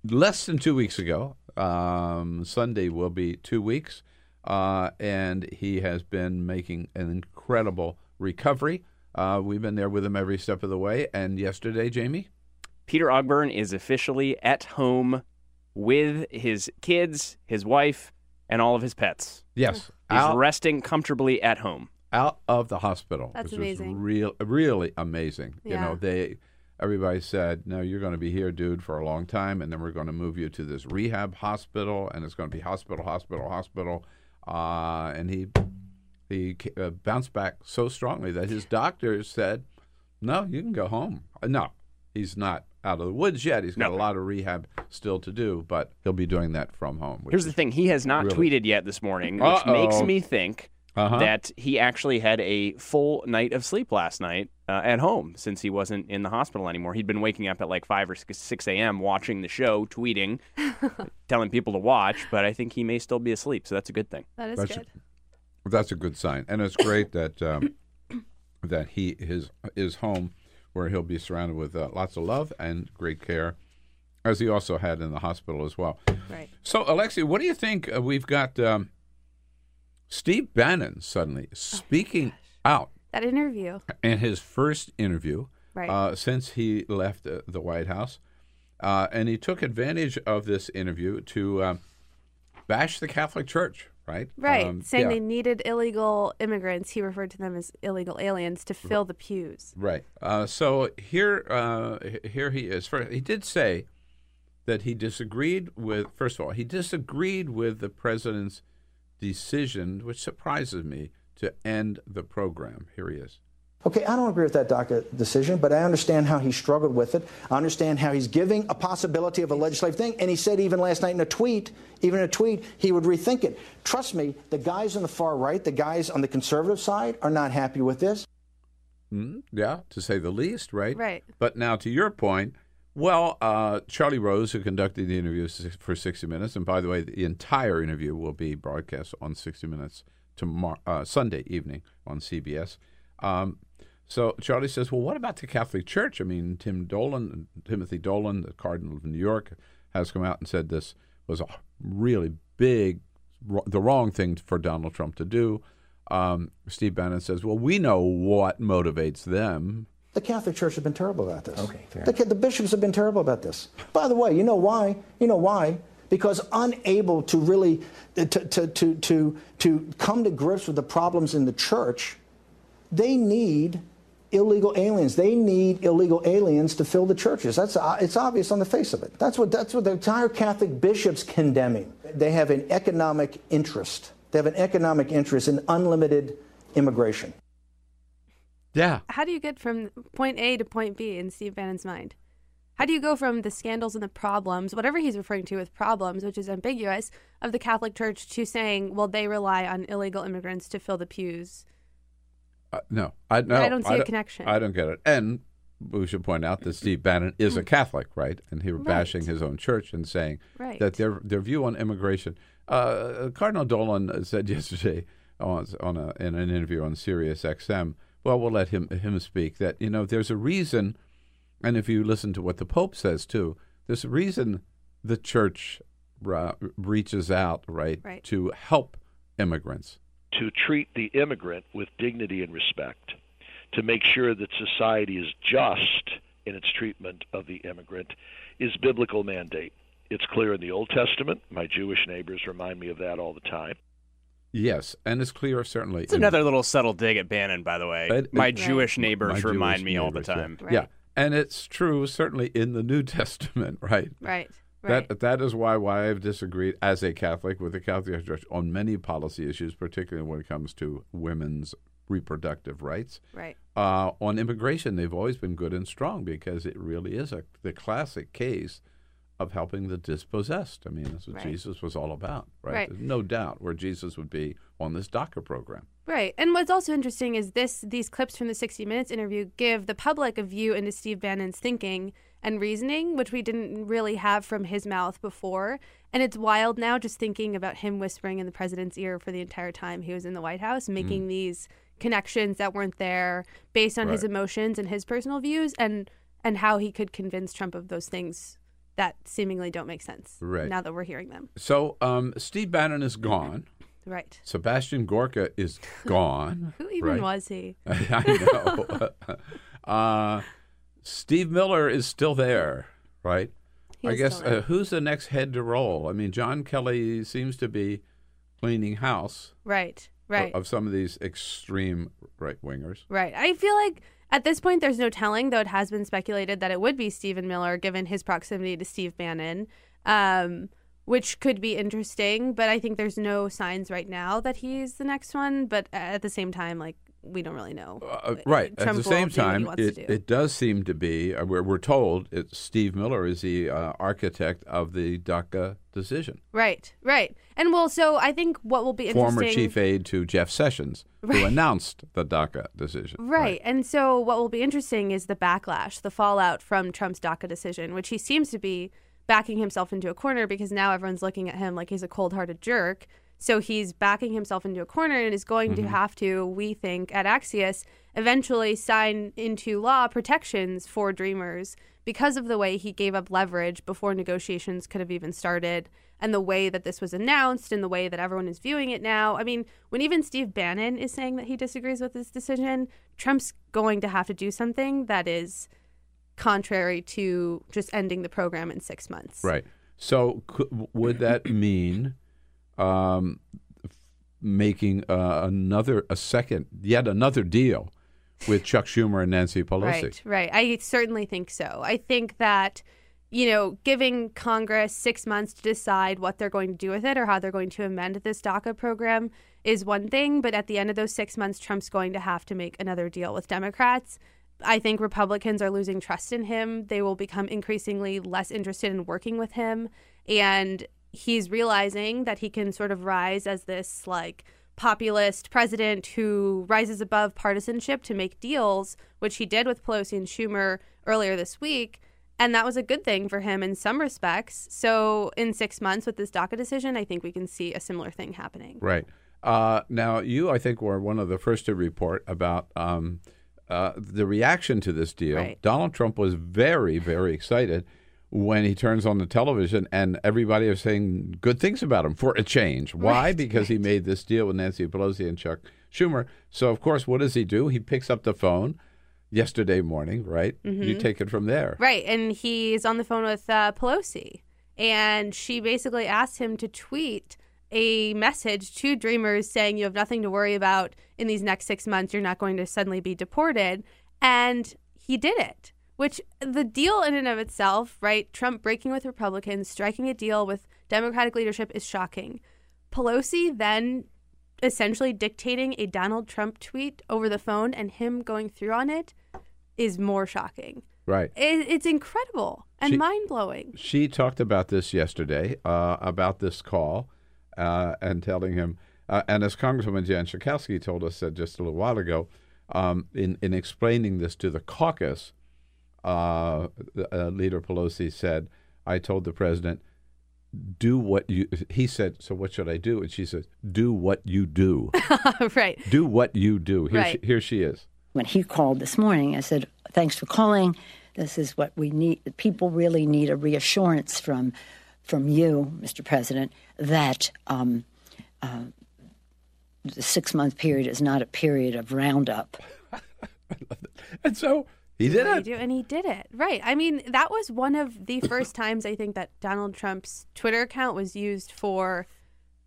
less than two weeks ago. Um, Sunday will be two weeks, uh, and he has been making an incredible recovery. Uh, we've been there with him every step of the way. And yesterday, Jamie? Peter Ogburn is officially at home with his kids, his wife, and all of his pets. Yes. He's Out- resting comfortably at home. out of the hospital. That's which amazing. Was real, really amazing. You know, they everybody said, "No, you're going to be here, dude, for a long time, and then we're going to move you to this rehab hospital, and it's going to be hospital, hospital, hospital." Uh, and he he uh, bounced back so strongly that his doctors said, "No, you can go home." Uh, No, he's not out of the woods yet. He's got a lot of rehab still to do, but he'll be doing that from home. Here's the thing: he has not really- tweeted yet this morning, which makes Uh-oh. me think Uh-huh. that he actually had a full night of sleep last night uh, at home since he wasn't in the hospital anymore. He'd been waking up at like five or six, a.m. watching the show, tweeting, telling people to watch. But I think he may still be asleep, so that's a good thing. That is That's- good. That's a good sign, and it's great that um, that he his is home where he'll be surrounded with uh, lots of love and great care, as he also had in the hospital as well. Right. So, Alexi, what do you think? Uh, we've got um, Steve Bannon suddenly speaking out That interview. And his first interview Right. uh, since he left uh, the White House. Uh, and he took advantage of this interview to um, bash the Catholic Church, right? Right. Um, saying yeah. they needed illegal immigrants. He referred to them as illegal aliens to fill the pews. Right. Uh, so here, uh, here he is. First, he did say that he disagreed with. First of all, he disagreed with the president's decision, which surprises me, to end the program. Here he is. Okay, I don't agree with that DACA decision, but I understand how he struggled with it. I understand how he's giving a possibility of a legislative thing. And he said even last night in a tweet, even in a tweet, he would rethink it. Trust me, the guys on the far right, the guys on the conservative side, are not happy with this. Mm, yeah, to say the least, right? Right. But now to your point, well, uh, Charlie Rose, who conducted the interview for 60 Minutes, and by the way, the entire interview will be broadcast on 60 Minutes tomorrow, uh, Sunday evening on CBS. Um, so Charlie says, well, what about the Catholic Church? I mean, Tim Dolan, Timothy Dolan, the Cardinal of New York, has come out and said this was a really big, the wrong thing for Donald Trump to do. Um, Steve Bannon says, well, we know what motivates them. The Catholic Church has been terrible about this. Okay, fair. The, the bishops have been terrible about this. By the way, you know why? You know why? Because unable to really to, to, to, to, to come to grips with the problems in the church, they need illegal aliens. They need illegal aliens to fill the churches. That's uh, it's obvious on the face of it. That's what that's what the entire Catholic bishops condemning. They have an economic interest. They have an economic interest in unlimited immigration. Yeah. How do you get from point A to point B in Steve Bannon's mind? How do you go from the scandals and the problems, whatever he's referring to with problems, which is ambiguous, of the Catholic Church to saying, well, they rely on illegal immigrants to fill the pews? Uh, no, I no, I don't see a don't- connection. I don't get it. And we should point out that Steve Bannon is a Catholic, right? And he was Right. bashing his own church and saying Right. that their their view on immigration. Uh, Cardinal Dolan said yesterday on, on a, in an interview on Sirius XM. Well, we'll let him him speak. That you know, there's a reason, and if you listen to what the Pope says too, there's a reason the church uh, reaches out, right, Right. to help immigrants. to treat the immigrant with dignity and respect, to make sure that society is just in its treatment of the immigrant, is biblical mandate. It's clear in the Old Testament. My Jewish neighbors remind me of that all the time. Yes, and it's clear certainly. It's in- another little subtle dig at Bannon, by the way. It- My it- Jewish My neighbors Jewish remind me all the neighbors, yeah. time. Yeah. And it's true certainly in the New Testament, right? Right. Right. That that is why why I've disagreed as a Catholic with the Catholic Church on many policy issues, particularly when it comes to women's reproductive rights. Right. Uh, on immigration, they've always been good and strong because it really is a the classic case of helping the dispossessed. I mean, that's what Right. Jesus was all about, right? Right. There's no doubt where Jesus would be on this DACA program. Right. And what's also interesting is this these clips from the 60 Minutes interview give the public a view into Steve Bannon's thinking and reasoning, which we didn't really have from his mouth before. And it's wild now just thinking about him whispering in the president's ear for the entire time he was in the White House, making these connections that weren't there based on his emotions and his personal views and and how he could convince Trump of those things that seemingly don't make sense Right. now that we're hearing them. So um, Steve Bannon is gone. Right. Sebastian Gorka is gone. Who even right? was he? I know. uh, Steve Miller is still there, right? He I guess uh, who's the next head to roll? I mean, John Kelly seems to be cleaning house Right. Right. of some of these extreme right wingers. Right. I feel like at this point, there's no telling, though it has been speculated that it would be Stephen Miller, given his proximity to Steve Bannon, um, which could be interesting. But I think there's no signs right now that he's the next one. But at the same time, like, we don't really know. Uh, right. Trump At the same do what he time, it, do. it does seem to be, uh, we're, we're told, it's Steve Miller is the uh, architect of the DACA decision. Right. Right. And well, so I think what will be interesting. Former chief aide to Jeff Sessions, who announced the DACA decision. Right. And so what will be interesting is the backlash, the fallout from Trump's DACA decision, which he seems to be backing himself into a corner because now everyone's looking at him like he's a cold hearted jerk. So he's backing himself into a corner and is going to Mm-hmm. Mhm. have to, we think, at Axios, eventually sign into law protections for Dreamers because of the way he gave up leverage before negotiations could have even started and the way that this was announced and the way that everyone is viewing it now. I mean, when even Steve Bannon is saying that he disagrees with this decision, Trump's going to have to do something that is contrary to just ending the program in six months. Right. So could, would that mean um, making uh, another, a second, yet another deal with Chuck Schumer and Nancy Pelosi? Right, right. I certainly think so. I think that, you know, giving Congress six months to decide what they're going to do with it or how they're going to amend this DACA program is one thing. But at the end of those six months, Trump's going to have to make another deal with Democrats. I think Republicans are losing trust in him. They will become increasingly less interested in working with him. And he's realizing that he can sort of rise as this, like, populist president who rises above partisanship to make deals, which he did with Pelosi and Schumer earlier this week. And that was a good thing for him in some respects. So, in six months with this DACA decision, I think we can see a similar thing happening. Right. Uh, now, you, I think, were one of the first to report about um, uh, the reaction to this deal. Right. Donald Trump was very, very excited when he turns on the television and everybody is saying good things about him for a change. Why? Right, because he made this deal with Nancy Pelosi and Chuck Schumer. So, of course, what does he do? He picks up the phone yesterday morning, right? You Mhm. take it from there. Right. And he's on the phone with uh, Pelosi. And she basically asked him to tweet a message to Dreamers saying, You have nothing to worry about in these next six months. You're not going to suddenly be deported. And he did it, which the deal in and of itself, right? Trump breaking with Republicans, striking a deal with Democratic leadership is shocking. Pelosi then essentially dictating a Donald Trump tweet over the phone and him going through on it is more shocking. Right. It, it's incredible and mind blowing. She talked about this yesterday, uh, about this call, uh, and telling him, uh, and as Congresswoman Jan Schakowsky told us uh, just a little while ago, um, in, in explaining this to the caucus, uh, uh, Leader Pelosi said, I told the president, do what you, he said, so what should I do? And she said, do what you do. right. do what you do. Here, Right. she, here she is. When he called this morning, I said, "Thanks for calling. This is what we need. People really need a reassurance from from you, Mr. President, that um, uh, the six month period is not a period of roundup." And so he did it. do do? And he did it. Right. I mean, that was one of the first times I think that Donald Trump's Twitter account was used for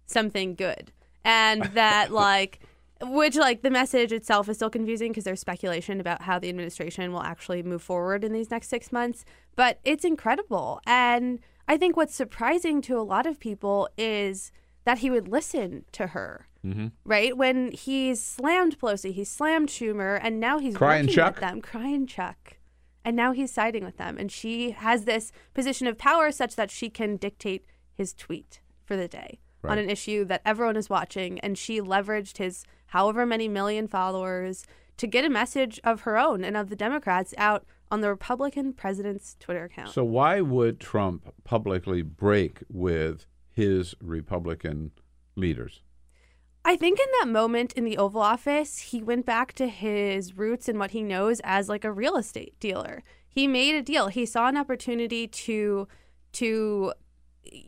something good. And that, like, which, like, the message itself is still confusing because there's speculation about how the administration will actually move forward in these next six months. But it's incredible. And I think what's surprising to a lot of people is that he would listen to her. Mm-hmm. right? When he slammed Pelosi, he slammed Schumer, and now he's Crying Chuck? with them, crying Chuck, and now he's siding with them, and she has this position of power such that she can dictate his tweet for the day on an issue that everyone is watching, and she leveraged his however many million followers to get a message of her own and of the Democrats out on the Republican president's Twitter account. So why would Trump publicly break with his Republican leaders? I think in that moment in the Oval Office, he went back to his roots and what he knows as like a real estate dealer. He made a deal. He saw an opportunity to to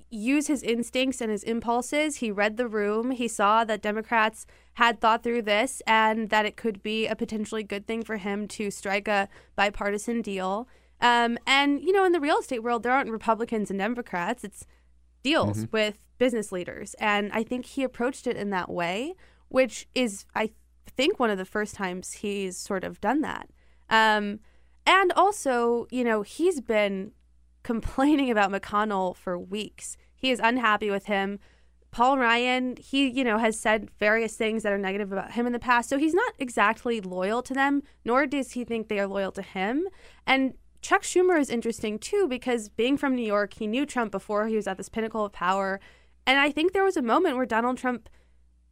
use his instincts and his impulses. He read the room. He saw that Democrats had thought through this and that it could be a potentially good thing for him to strike a bipartisan deal. Um, and you know, in the real estate world, there aren't Republicans and Democrats. It's deals Mm-hmm. Mhm. with business leaders, and I think he approached it in that way, which is, I think, one of the first times he's sort of done that. Um, and also, you know, he's been complaining about McConnell for weeks. He is unhappy with him. Paul Ryan, he, you know, has said various things that are negative about him in the past. So he's not exactly loyal to them, nor does he think they are loyal to him. And Chuck Schumer is interesting too because being from New York, he knew Trump before he was at this pinnacle of power. And I think there was a moment where Donald Trump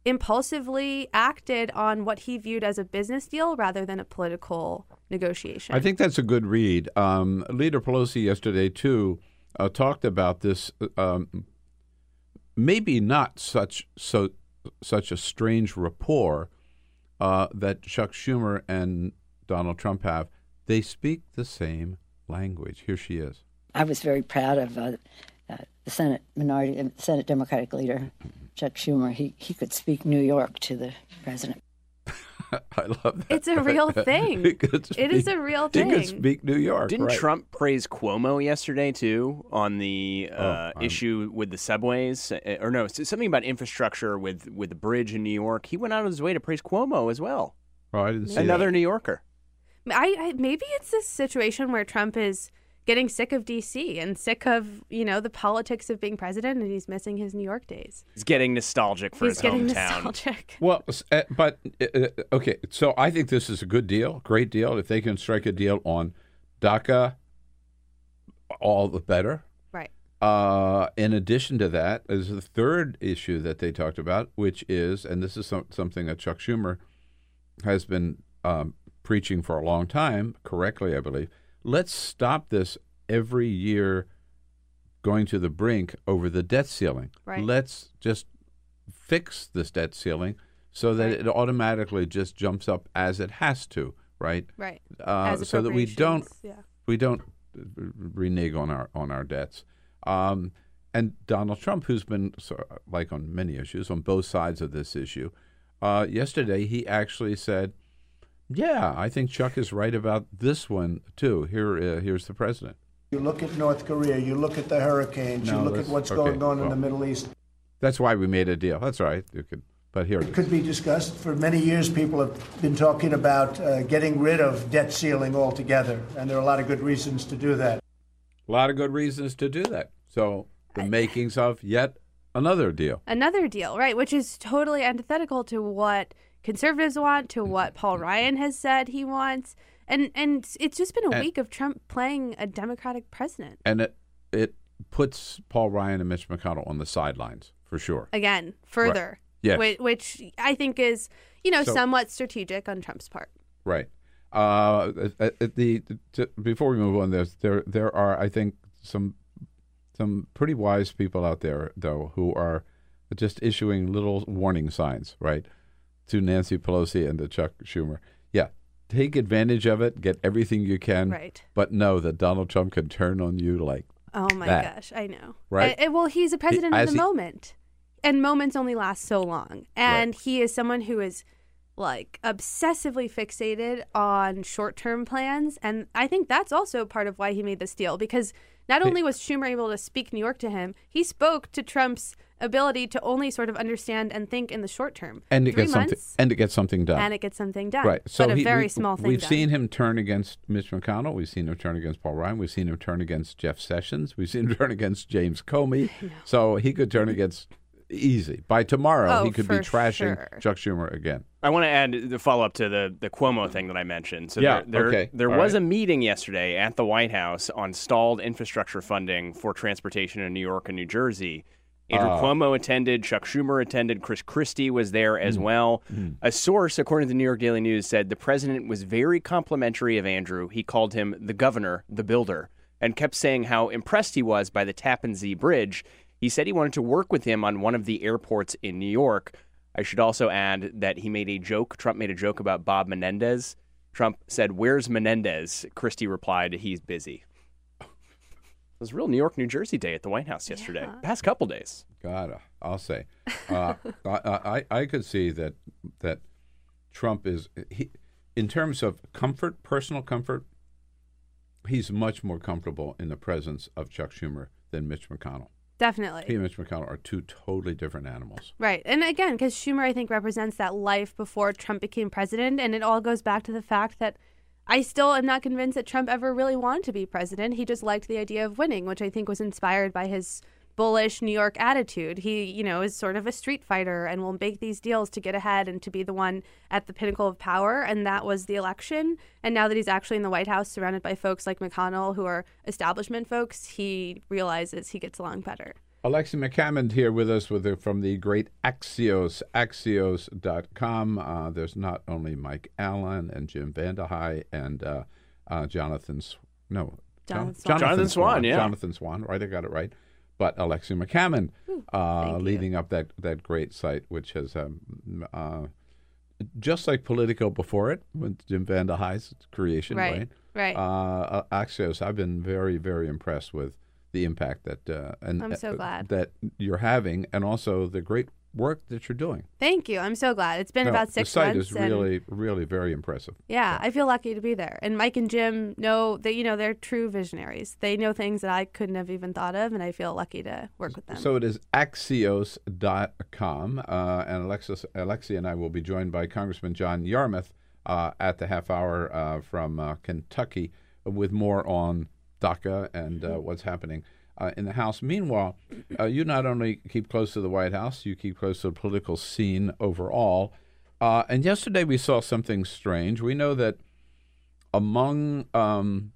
impulsively acted on what he viewed as a business deal rather than a political negotiation. I think that's a good read. Um, Leader Pelosi yesterday too uh, talked about this. Um, maybe not such so such a strange rapport uh, that Chuck Schumer and Donald Trump have. They speak the same language. Here she is. I was very proud of uh, uh, the Senate minority, uh, Senate Democratic leader Chuck Schumer. He he could speak New York to the president. I love that. It's a real thing. He could It is a real He could thing. speak New York. Didn't right. Trump praise Cuomo yesterday too on the uh, Oh, issue with the subways, Uh, or no, something about infrastructure with with the bridge in New York? He went out of his way to praise Cuomo as well. Oh, I didn't see Another that. New Yorker. I, I maybe it's this situation where Trump is getting sick of DC and sick of you know the politics of being president, and he's missing his New York days. He's getting nostalgic for he's his getting hometown. nostalgic. Well, uh, but uh, uh, okay. So I think this is a good deal, great deal. If they can strike a deal on DACA, all the better. Right. Uh, in addition to that, is the third issue that they talked about, which is, and this is some, something that Chuck Schumer has been um, preaching for a long time, correctly, I believe. Let's stop this every year going to the brink over the debt ceiling. Right. Let's just fix this debt ceiling so that it automatically just jumps up as it has to, right? Right. Uh, so that we don't yeah. we don't renege on our on our debts. Um, and Donald Trump, who's been so, like on many issues, on both sides of this issue, uh, yesterday he actually said, "Yeah, I think Chuck is right about this one too." Here, uh, here's the president. You look at North Korea, you look at the hurricanes, No, you look at what's okay, going on in the Middle East. That's why we made a deal. That's right. You could, but here it It is. could be discussed. For many years, people have been talking about uh, getting rid of debt ceiling altogether, and there are a lot of good reasons to do that. A lot of good reasons to do that. So the makings of yet another deal. Another deal, right? Which is totally antithetical to what conservatives want, to what Paul Ryan has said he wants, and and it's just been a And- week of Trump playing a Democratic president and it it puts Paul Ryan and Mitch McConnell on the sidelines for sure. again further. Yes. Which, which I think is you know So- somewhat strategic on Trump's part. Right. Uh, uh, uh, the, t- before we move on, there's there there are I think some some pretty wise people out there though who are just issuing little warning signs, right, to Nancy Pelosi and to Chuck Schumer. Yeah, take advantage of it, get everything you can, Right. But know that Donald Trump can turn on you like Oh my that. gosh, I know. Right. I- I- well, he's a president as of the he- moment, and moments only last so long. And he is someone who is like obsessively fixated on short-term plans, and I think that's also part of why he made this deal because not only was Schumer able to speak New York to him, he spoke to Trump's ability to only sort of understand and think in the short term. and to Three get something and to get something done. and it gets something done. Right. So but a very we- small thing. We've done. seen him turn against Mitch McConnell. We've seen him turn against Paul Ryan. We've seen him turn against Jeff Sessions. We've seen him turn against James Comey. So he could turn against easy. By tomorrow, Oh, he could be trashing sure. Chuck Schumer again. I want to add the follow up to the the Cuomo thing that I mentioned. So Yeah, there, there, okay. there was right. a meeting yesterday at the White House on stalled infrastructure funding for transportation in New York and New Jersey. Andrew Ah. Cuomo attended, Chuck Schumer attended, Chris Christie was there as Mm. well. Mm. A source, according to the New York Daily News, said the president was very complimentary of Andrew. He called him the governor, the builder, and kept saying how impressed he was by the Tappan Zee Bridge. He said he wanted to work with him on one of the airports in New York. I should also add that he made a joke. Trump made a joke about Bob Menendez. Trump said, Where's Menendez? Christie replied, He's busy. It was real New York, New Jersey day at the White House yesterday. Yeah. Past couple days. God, I'll say, uh, I, I I could see that that Trump is he, in terms of comfort, personal comfort. He's much more comfortable in the presence of Chuck Schumer than Mitch McConnell. Definitely. He and Mitch McConnell are two totally different animals. Right. And again, because Schumer, I think, represents that life before Trump became president. And it all goes back to the fact that I still am not convinced that Trump ever really wanted to be president. He just liked the idea of winning, which I think was inspired by his bullish New York attitude. He, you know, is sort of a street fighter and will make these deals to get ahead and to be the one at the pinnacle of power. And that was the election. And now that he's actually in the White House, surrounded by folks like McConnell, who are establishment folks, he realizes he gets along better. Alexi McCammond here with us with the, from the great Axios, Axios.com. Uh, there's not only Mike Allen and Jim Vandehei and uh, uh, Jonathan, no, Jonathan Swan. Jonathan Swan, yeah. Jonathan Swan, right? I got it right. But Alexi McCammond uh, thank you. leading up that, that great site, which has um, uh, just like Politico before it, with Jim Vandehei's creation, Right, right. Uh, uh, Axios, I've been very, very impressed with the impact that uh, and I'm so uh, glad. that you're having, and also the great work that you're doing. Thank you. I'm so glad. It's been No, about six the site months. is really, really very impressive. Yeah, I feel lucky to be there. And Mike and Jim know that you know they're true visionaries. They know things that I couldn't have even thought of, and I feel lucky to work with them. So it is Axios.com, uh, and Alexis, Alexia and I will be joined by Congressman John Yarmuth uh, at the half hour uh, from uh, Kentucky with more on DACA and uh, what's happening uh, in the House. Meanwhile, uh, you not only keep close to the White House, you keep close to the political scene overall. Uh, and yesterday we saw something strange. We know that among um,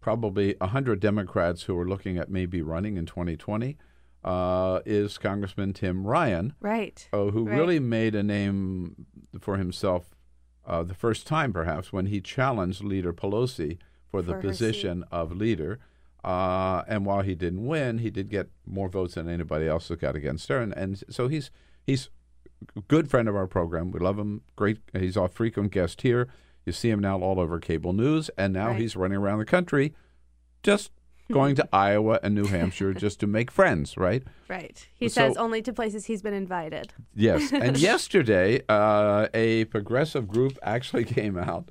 probably 100 Democrats who are looking at maybe running in 2020 uh, is Congressman Tim Ryan, right. uh, who Right. really made a name for himself uh, the first time, perhaps, when he challenged Leader Pelosi for the For position of leader. Uh, and while he didn't win, he did get more votes than anybody else who got against her. And, and so he's he's a good friend of our program. We love him. Great. He's a frequent guest here. You see him now all over cable news, and now Right. he's running around the country, just going to Iowa and New Hampshire just to make friends, right? Right. He So- says only to places he's been invited. Yes. And yesterday, uh, a progressive group actually came out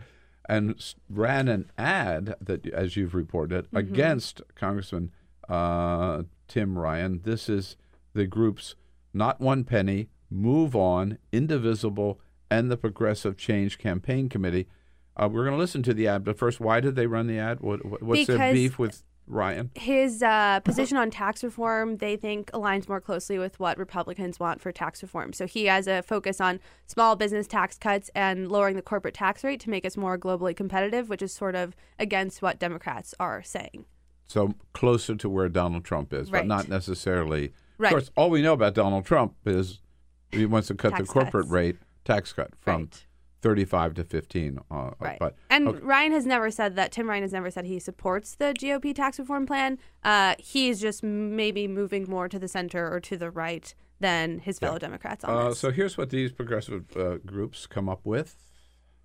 and ran an ad that, as you've reported, Mm-hmm. against Congressman uh, Tim Ryan. This is the group's Not One Penny, Move On, Indivisible, and the Progressive Change Campaign Committee. Uh, we're going to listen to the ad, but first, why did they run the ad? What, what, what's their beef with Ryan? His uh, position on tax reform, they think, aligns more closely with what Republicans want for tax reform. So he has a focus on small business tax cuts and lowering the corporate tax rate to make us more globally competitive, which is sort of against what Democrats are saying. So closer to where Donald Trump is, but not necessarily. Right. Of course, all we know about Donald Trump is he wants to cut the corporate cuts. rate tax cut from Right. 35 to 15. Uh, Right. But and okay. Ryan has never said that. Tim Ryan has never said he supports the GOP tax reform plan. Uh, he's just maybe moving more to the center or to the right than his fellow Democrats on Uh, this. so here's what these progressive uh, groups come up with.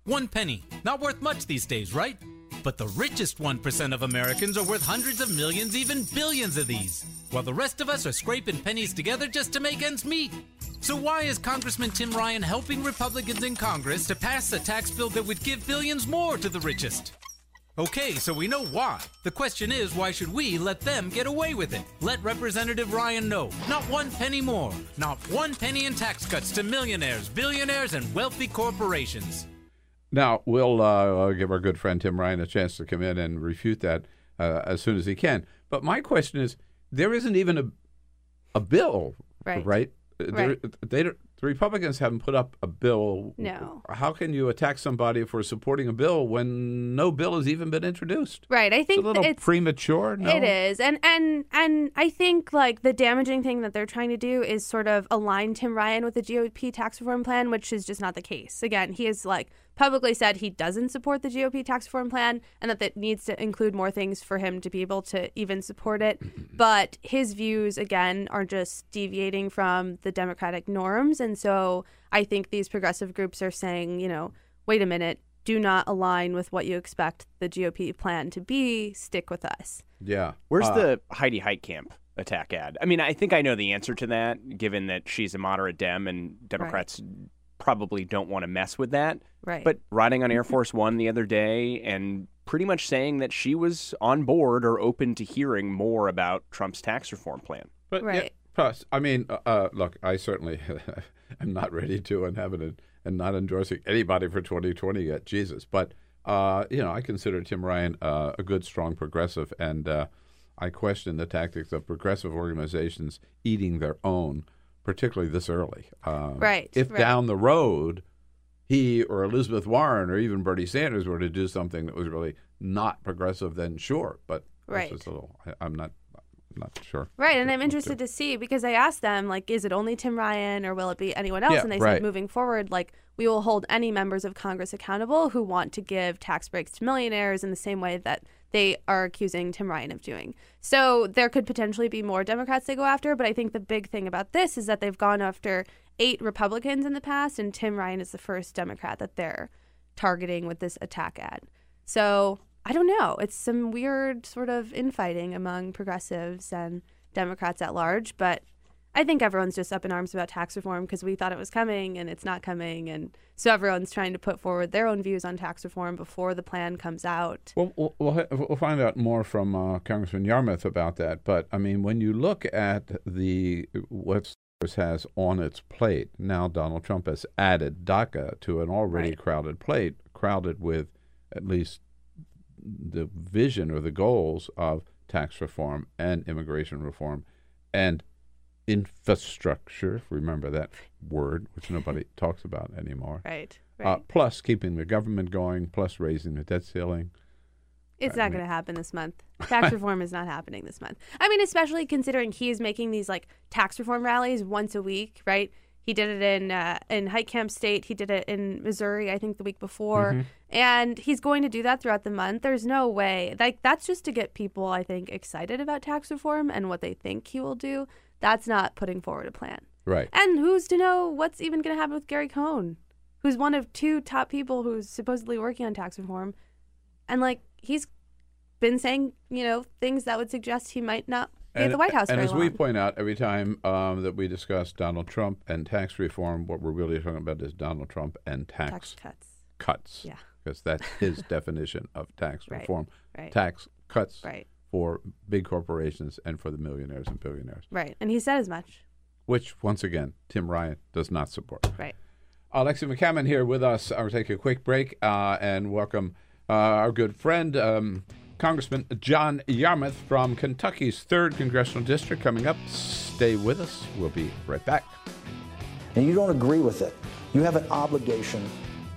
One penny. Not worth much these days, right? But the richest 1% of Americans are worth hundreds of millions, even billions of these, while the rest of us are scraping pennies together just to make ends meet. So, why is Congressman Tim Ryan helping Republicans in Congress to pass a tax bill that would give billions more to the richest? Okay, so we know why. The question is, why should we let them get away with it? Let Representative Ryan know. Not one penny more. Not one penny in tax cuts to millionaires, billionaires, and wealthy corporations. Now, we'll uh, give our good friend Tim Ryan a chance to come in and refute that uh, as soon as he can. But my question is there isn't even a, a bill, Right. right? Right. They don't, the Republicans haven't put up a bill. No. How can you attack somebody for supporting a bill when no bill has even been introduced? right. I think it's a little it's premature. No? It is, and and and I think like the damaging thing that they're trying to do is sort of align Tim Ryan with the GOP tax reform plan, which is just not the case. Again, he is like publicly said he doesn't support the GOP tax reform plan and that that needs to include more things for him to be able to even support it. But his views, again, are just deviating from the Democratic norms. And so I think these progressive groups are saying, you know, wait a minute, do not align with what you expect the GOP plan to be, stick with us. Yeah. Where's Uh, the Heidi Heitkamp attack ad? I mean, I think I know the answer to that, given that she's a moderate Dem and Democrats probably don't want to mess with that. Right. But riding on Air Force One the other day and pretty much saying that she was on board or open to hearing more about Trump's tax reform plan. But yeah, plus, I mean, uh, uh, look, I certainly am not ready to inhabit it and not endorsing anybody for 2020 yet, Jesus. But uh, you know, I consider Tim Ryan uh, a good, strong progressive, and uh, I question the tactics of progressive organizations eating their own, particularly this early. Um, Right, If right. down the road he or Elizabeth Warren or even Bernie Sanders were to do something that was really not progressive, then sure. But Right. little, I, I'm not, not sure. Right, and I'm interested to see because I asked them like, is it only Tim Ryan or will it be anyone else? Yeah, and they right. said moving forward, like we will hold any members of Congress accountable who want to give tax breaks to millionaires in the same way that they are accusing Tim Ryan of doing. So there could potentially be more Democrats they go after, but I think the big thing about this is that they've gone after eight Republicans in the past, and Tim Ryan is the first Democrat that they're targeting with this attack ad. So I don't know. It's some weird sort of infighting among progressives and Democrats at large, but I think everyone's just up in arms about tax reform because we thought it was coming and it's not coming. And so everyone's trying to put forward their own views on tax reform before the plan comes out. Well, we'll, we'll, find out more from uh, Congressman Yarmuth about that. But I mean, when you look at the what Congress has on its plate now, Donald Trump has added DACA to an already crowded plate, crowded with at least the vision or the goals of tax reform and immigration reform and infrastructure. Remember that word, which nobody talks about anymore. Right, Uh, right. plus keeping the government going, plus raising the debt ceiling. It's I not going to happen this month. Tax reform is not happening this month. I mean, especially considering he is making these like tax reform rallies once a week, right? He did it in uh, in Camp State. He did it in Missouri, I think, the week before, Mhm. and he's going to do that throughout the month. There's no way, like that's just to get people, I think, excited about tax reform and what they think he will do. That's not putting forward a plan. Right. And who's to know what's even going to happen with Gary Cohn, who's one of two top people who's supposedly working on tax reform, and like he's been saying, you know, things that would suggest he might not be at the White House And as long. we point out every time um, that we discuss Donald Trump and tax reform, what we're really talking about is Donald Trump and tax, Tax cuts. Cuts. Yeah. Because that's his definition of tax reform. right. Tax cuts Right. For big corporations and for the millionaires and billionaires, right, and he said as much. which, once again, Tim Ryan does not support. Right. Alexi McCammond here with us. I'll take a quick break uh, and welcome uh, our good friend, um, Congressman John Yarmuth from Kentucky's 3rd Congressional District coming up. Stay with us. We'll be right back. and you don't agree with it, you have an obligation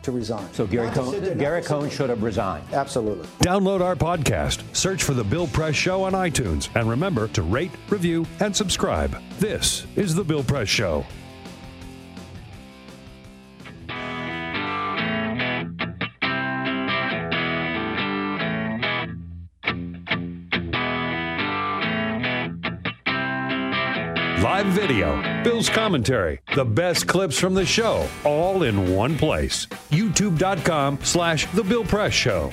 to resign. So Gary Not Cohn, Gary not to sit Cohn should have resigned. Absolutely. Download our podcast, search for The Bill Press Show on iTunes, and remember to rate, review, and subscribe. This is The Bill Press Show. Live video, Bill's commentary, the best clips from the show, all in one place. YouTube.com slash The Bill Press Show.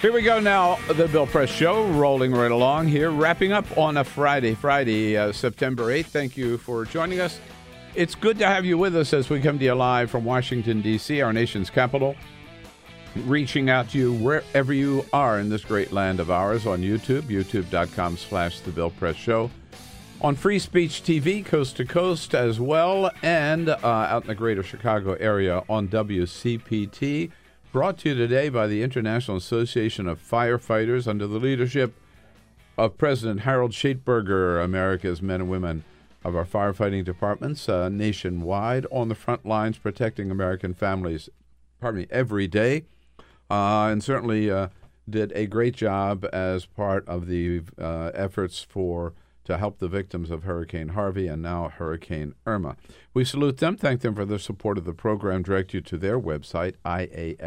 Here we go now, the Bill Press Show, rolling right along here, wrapping up on a Friday, Friday, uh, September 8th. Thank you for joining us. It's good to have you with us as we come to you live from Washington, D.C., our nation's capital. Reaching out to you wherever you are in this great land of ours on YouTube, youtube.com slash The Bill Press Show. On Free Speech TV, coast to coast as well, and uh, out in the greater Chicago area on WCPT. Brought to you today by the International Association of Firefighters under the leadership of President Harold Schaitberger, America's men and women of our firefighting departments uh, nationwide on the front lines protecting American families, pardon me, every day. Uh, and certainly uh, did a great job as part of the uh, efforts for to help the victims of Hurricane Harvey and now Hurricane Irma. We salute them, thank them for their support of the program, direct you to their website, iaff.org.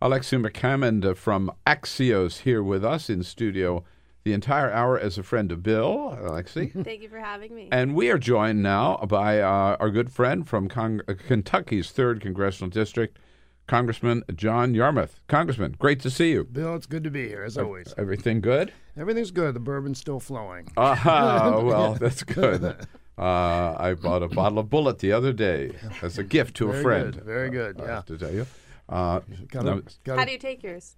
Alexi McCammond from Axios here with us in studio the entire hour as a friend of Bill, Alexi. Thank you for having me. And we are joined now by uh, our good friend from Cong- Kentucky's 3rd Congressional District, Congressman John Yarmuth. Congressman, great to see you. Bill, it's good to be here, as always. Everything good? Everything's good. The bourbon's still flowing. Ah, well, that's good. Uh, I bought a bottle of Bulleit the other day as a gift to Very a friend. good, very good, I yeah. have to tell you. Uh, Gotta- no- gotta- How do you take yours?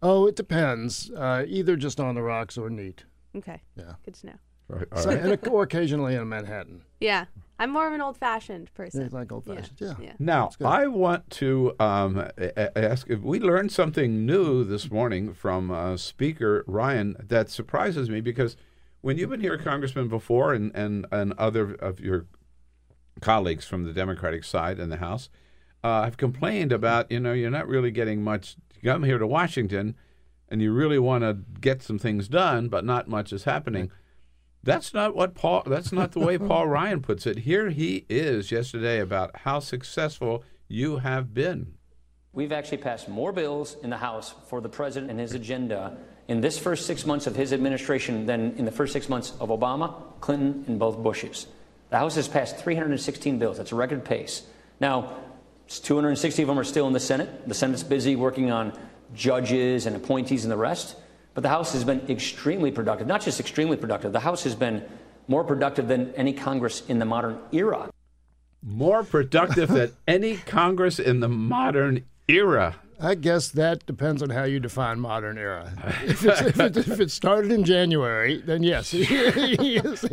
Oh, it depends. Uh, either just on the rocks or neat. Okay. Yeah. Good to know. Right, So- and or occasionally in Manhattan. Yeah. I'm more of an old fashioned person. You like old-fashioned, yeah. yeah. Now, I want to um, a- a- ask if we learned something new this morning from uh, Speaker Ryan that surprises me because when you've been here, Congressman, before, and, and, and other of your colleagues from the Democratic side in the House uh, have complained about, you know, you're not really getting much. You come here to Washington and you really want to get some things done, but not much is happening. That's not what Paul. That's not the way Paul Ryan puts it. Here he is yesterday about how successful you have been. We've actually passed more bills in the House for the president and his agenda in this first six months of his administration than in the first six months of Obama, Clinton, and both Bushes. The House has passed 316 bills. That's a record pace. Now, 260 of them are still in the Senate. The Senate's busy working on judges and appointees and the rest. But the House has been extremely productive. Not just extremely productive, the House has been more productive than any Congress in the modern era. More productive than any Congress in the modern era. I guess that depends on how you define modern era. If, it's, if, it, if it started in January, then yes, yes,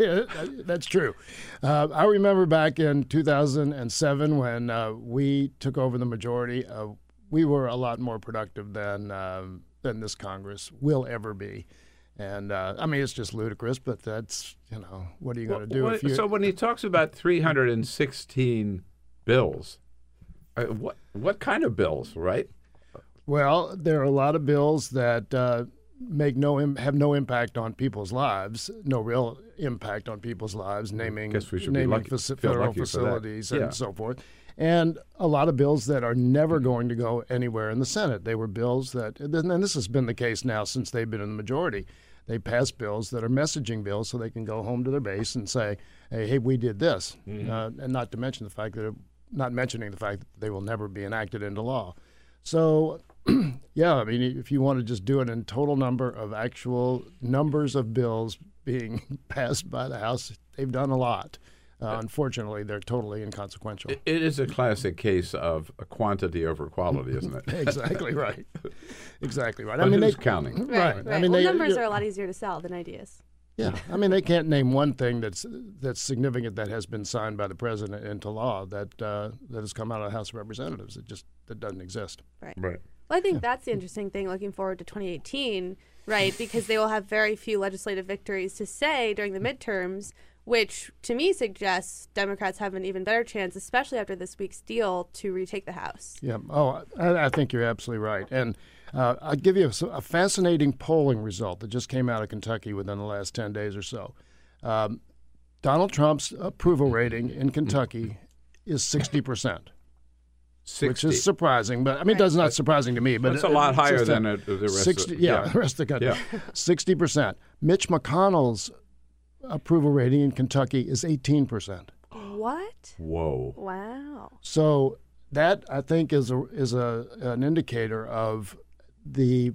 that's true. Uh, I remember back in 2007 when uh, we took over the majority. Uh, we were a lot more productive than um, than this Congress will ever be. And uh, I mean, it's just ludicrous, but that's you know, what are you going to do What- so when he talks about 316 bills, uh, what what kind of bills, right? Well, there are a lot of bills that uh, make no Im- have no impact on people's lives, no real impact on people's lives, naming we should be naming faci- federal lucky for that. facilities and so forth, and a lot of bills that are never going to go anywhere in the Senate. They were bills that, and this has been the case now since they've been in the majority. They pass bills that are messaging bills, so they can go home to their base and say, "Hey, hey we did this," Mhm. uh, and not to mention the fact that, not mentioning the fact that they will never be enacted into law. So, yeah, I mean, if you want to just do it in total number of actual numbers of bills being passed by the House, they've done a lot. Uh, unfortunately, they're totally inconsequential. It- it is a classic case of a quantity over quality, isn't it? exactly right. Exactly right. But I mean, who's they, counting? Right. Right. I mean, well, they, numbers are a lot easier to sell than ideas. Yeah, I mean, they can't name one thing that's that's significant that has been signed by the president into law that uh, that has come out of the House of Representatives. It just that doesn't exist. Right. Right. Well, I think that's the interesting thing looking forward to 2018, right? Because they will have very few legislative victories to say during the midterms, which to me suggests Democrats have an even better chance, especially after this week's deal, to retake the House. Yeah. Oh, I, I think you're absolutely right. And uh, I'll give you a, a fascinating polling result that just came out of Kentucky within the last 10 days or so. Um, Donald Trump's approval rating in Kentucky is 60%. Which is surprising, but I mean, it's not surprising to me. But it's a lot it's higher than a- it- the rest of- yeah, yeah. the rest of the country. Yeah. Sixty percent. Mitch McConnell's approval rating in Kentucky is eighteen percent. What? Whoa. Wow. So that I think is a is a an indicator of the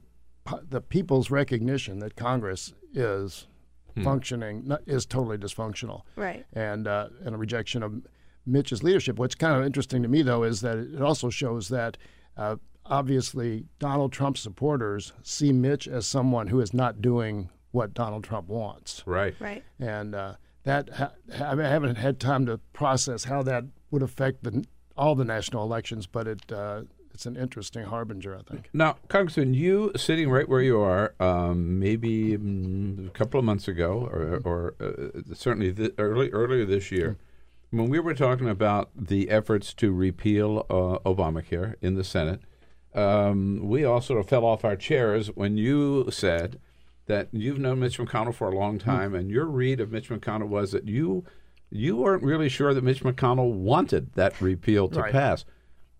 the people's recognition that Congress is Hmm. functioning is totally dysfunctional, Right. And uh, and a rejection of Mitch's leadership. What's kind of interesting to me though is that it also shows that. Uh, Obviously, Donald Trump supporters see Mitch as someone who is not doing what Donald Trump wants. Right. Right. And uh, that ha- I haven't had time to process how that would affect the, all the national elections, but it uh, it's an interesting harbinger, I think. Now, Congressman, you sitting right where you are, um, maybe mm, a couple of months ago, or, or uh, certainly th- early earlier this year, when we were talking about the efforts to repeal uh, Obamacare in the Senate, um, we all sort of fell off our chairs when you said that you've known Mitch McConnell for a long mm-hmm. time, and your read of Mitch McConnell was that you you weren't really sure that Mitch McConnell wanted that repeal to Right. pass.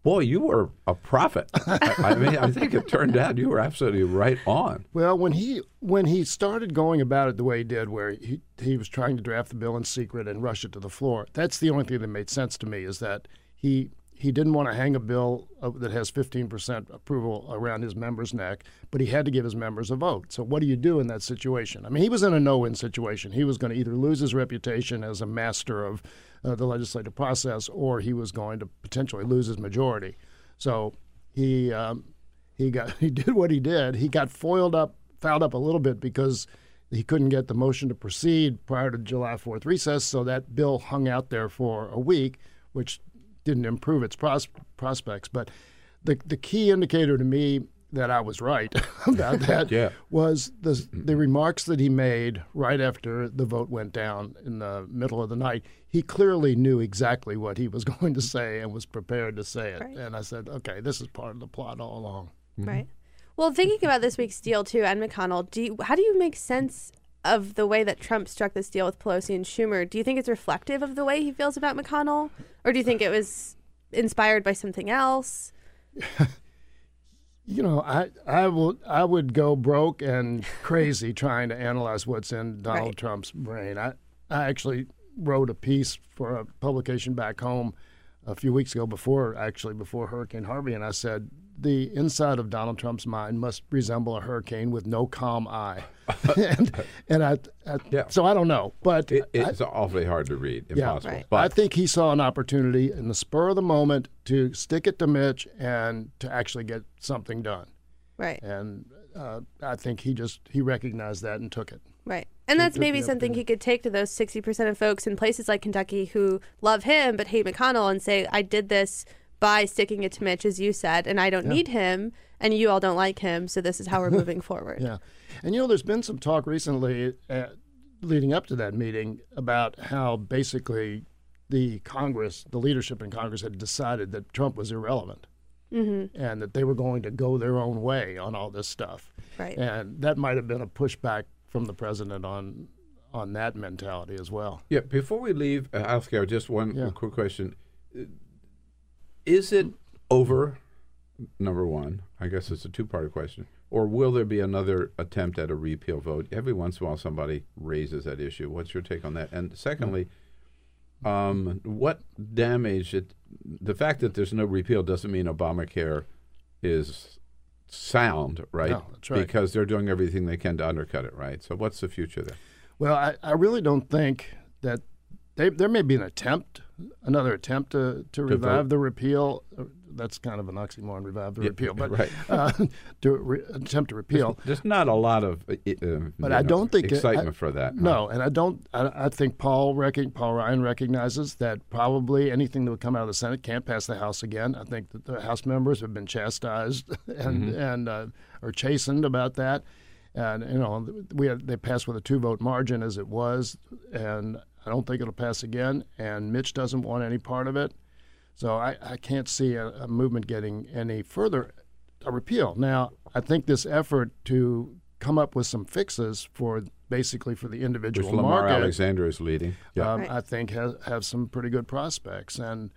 Boy, you were a prophet. I, I mean, I think it turned out you were absolutely right on. Well, when he when he started going about it the way he did, where he he was trying to draft the bill in secret and rush it to the floor, that's the only thing that made sense to me. Is that he he didn't want to hang a bill uh, that has 15% approval around his members' neck, but he had to give his members a vote. So what do you do in that situation? I mean, he was in a no-win situation. He was going to either lose his reputation as a master of uh, the legislative process, or he was going to potentially lose his majority. So he um, he got he did what he did. He got foiled up, fouled up a little bit because he couldn't get the motion to proceed prior to July 4th recess. So that bill hung out there for a week, which didn't improve its pros- prospects. But the the key indicator to me that I was right about that Yeah. was the mm-hmm. the remarks that he made right after the vote went down in the middle of the night. He clearly knew exactly what he was going to say and was prepared to say it. Right. And I said, okay, this is part of the plot all along. Mm-hmm. Right. Well, thinking about this week's deal too, and McConnell, do you, how do you make sense of the way that Trump struck this deal with Pelosi and Schumer? Do you think it's reflective of the way he feels about McConnell, or do you think it was inspired by something else? You know, I I will I would go broke and crazy trying to analyze what's in Donald Right. Trump's brain. I I actually wrote a piece for a publication back home a few weeks ago before actually before Hurricane Harvey and I said the inside of Donald Trump's mind must resemble a hurricane with no calm eye. and and I, I so I don't know, but It, it's awfully hard to read. Impossible. I But think he saw an opportunity in the spur of the moment to stick it to Mitch and to actually get something done. Right. And uh, I think he just he recognized that and took it. Right. And that's maybe something he could take to those 60% of folks in places like Kentucky who love him but hate McConnell and say, I did this by sticking it to Mitch, as you said, and I don't Yeah. need him, and you all don't like him, so this is how we're moving forward. Yeah, and you know, there's been some talk recently, uh, leading up to that meeting, about how basically the Congress, the leadership in Congress, had decided that Trump was irrelevant. Mm-hmm. and that they were going to go their own way on all this stuff. Right. And that might have been a pushback from the president on on that mentality as well. Yeah, before we leave uh, healthcare, just one Yeah. quick question: Uh, Is it over? Number one, I guess it's a two-part question. Or will there be another attempt at a repeal vote? Every once in a while, somebody raises that issue. What's your take on that? And secondly, um, what damage? It, the fact that there's no repeal doesn't mean Obamacare is sound, right? No, that's right. Because they're doing everything they can to undercut it, right? So, what's the future there? Well, I, I really don't think that they, there may be an attempt, another attempt to, to revive vote. the repeal. That's kind of an oxymoron, revive the Yeah, repeal, but right. uh, to re- attempt to repeal. There's not a lot of, uh, uh, But I know, don't think it- excitement I- for that. No, and I don't. I, I think Paul rec- Paul Ryan recognizes that probably anything that would come out of the Senate can't pass the House again. I think that the House members have been chastised and Mhm. and uh, are chastened about that. And you know, we had, they passed with a two vote margin as it was, and I don't think it'll pass again. And Mitch doesn't want any part of it, so I, I can't see a, a movement getting any further a repeal. Now, I think this effort to come up with some fixes for basically for the individual Which individual Lamar market, Alexander is leading. Yeah. um, I think has have some pretty good prospects, and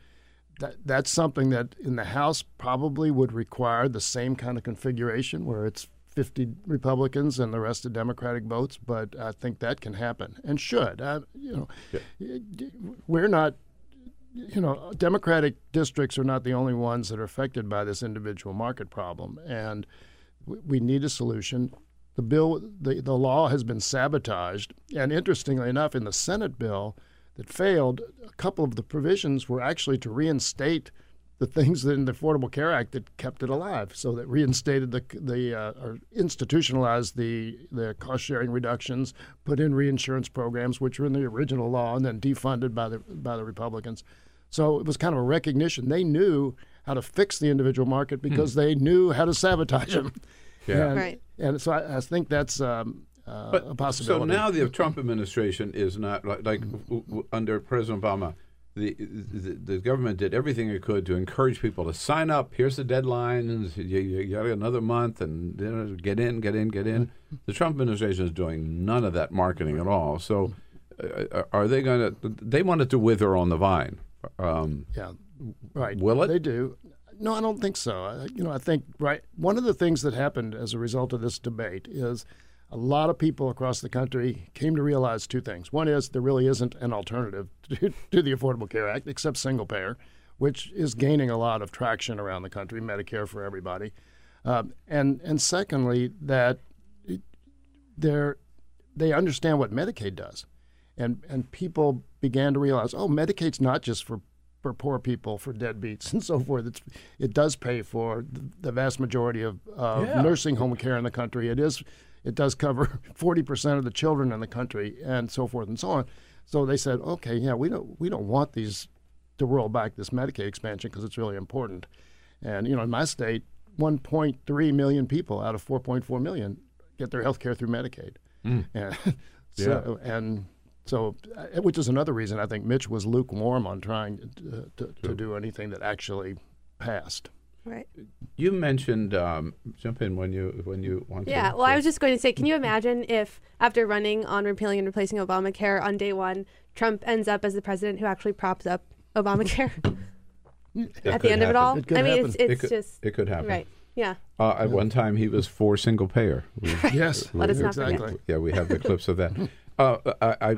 that that's something that in the House probably would require the same kind of configuration where it's 50 Republicans and the rest of Democratic votes. But I think that can happen and should. I, you know, we're not. You know, Democratic districts are not the only ones that are affected by this individual market problem, and we, we need a solution. The bill, the, the law has been sabotaged, and interestingly enough, in the Senate bill that failed, a couple of the provisions were actually to reinstate the things in the Affordable Care Act that kept it alive. So that reinstated the the uh, or institutionalized the the cost sharing reductions, put in reinsurance programs which were in the original law and then defunded by the by the Republicans. So it was kind of a recognition they knew how to fix the individual market because they knew how to sabotage them. Yeah. And, Right. And so I, I think that's um, uh, a possibility So now the Trump administration is not like, like w- w- under President Obama. The, the the government did everything it could to encourage people to sign up. Here's the deadline, you, you got another month, and you know, get in, get in, get in. The Trump administration is doing none of that marketing at all. So, uh, are they going to? They want it to wither on the vine. Um, yeah, right. Will it? They do. No, I don't think so. I, you know, I think right. One of the things that happened as a result of this debate is a lot of people across the country came to realize two things. One is there really isn't an alternative to, to the Affordable Care Act except single payer, which is gaining a lot of traction around the country, Medicare for everybody. Um, and and secondly, that they they understand what Medicaid does, and and people began to realize, oh, Medicaid's not just for for poor people, for deadbeats and so forth. It's, it does pay for the vast majority of uh, Yeah. nursing home care in the country. It is it does cover 40% of the children in the country and so forth and so on. So they said, okay, yeah, we don't we don't want these to roll back this Medicaid expansion because it's really important. And you know, in my state, 1.3 million people out of 4.4 million get their health care through Medicaid. Mm. And so and so, uh, which is another reason I think Mitch was lukewarm on trying to, to, to do anything that actually passed. Right. You mentioned um, jump in when you when you want. Yeah, to. well, I was just going to say, can you imagine if after running on repealing and replacing Obamacare on day one, Trump ends up as the president who actually props up Obamacare at the end of it all? It could I mean, happen. it's It could- just it could happen. Right. Yeah. Uh, at one time, he was for single payer. We- Yes, Let us not forget. exactly. Yeah, we have the clips of that. Uh, I, I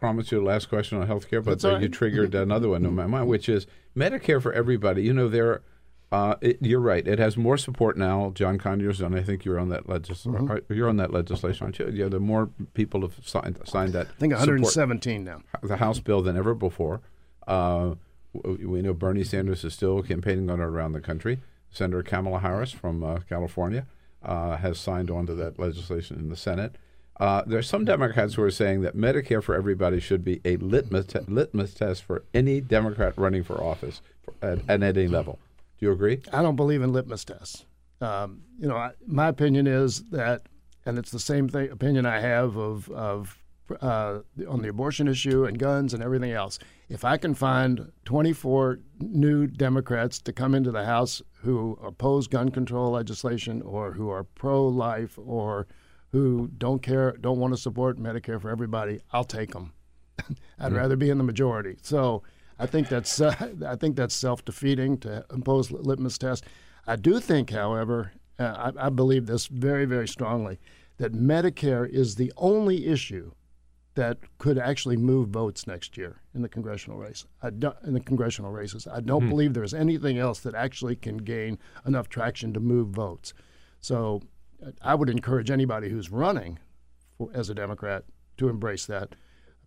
promised you the last question on health care, but That's uh, you triggered another one in my mind, which is Medicare for everybody. You know, there. Uh, it, you're right. It has more support now. John Conyers and I think you're on that legis- Mhm. You're on that legislation, aren't you? Yeah, the more people have signed signed that. I think support 117 now. the House bill than ever before. Uh, we know Bernie Sanders is still campaigning on it around the country. Senator Kamala Harris from uh, California uh, has signed on to that legislation in the Senate. Uh, there are some Democrats who are saying that Medicare for everybody should be a litmus, te- litmus test for any Democrat running for office for, at, at any level. Do you agree? I don't believe in litmus tests. Um, you know, I, my opinion is that, and it's the same thing opinion I have of of uh, on the abortion issue and guns and everything else. If I can find 24 new Democrats to come into the House who oppose gun control legislation or who are pro-life or who don't care, don't want to support Medicare for everybody, I'll take them. I'd Mhm. rather be in the majority. So I think that's uh, I think that's self-defeating to impose litmus test. I do think, however, uh, I, I believe this very very strongly that Medicare is the only issue that could actually move votes next year in the congressional race. I don't, in the congressional races, I don't Mhm. believe there's anything else that actually can gain enough traction to move votes. So uh, I would encourage anybody who's running for, as a Democrat to embrace that.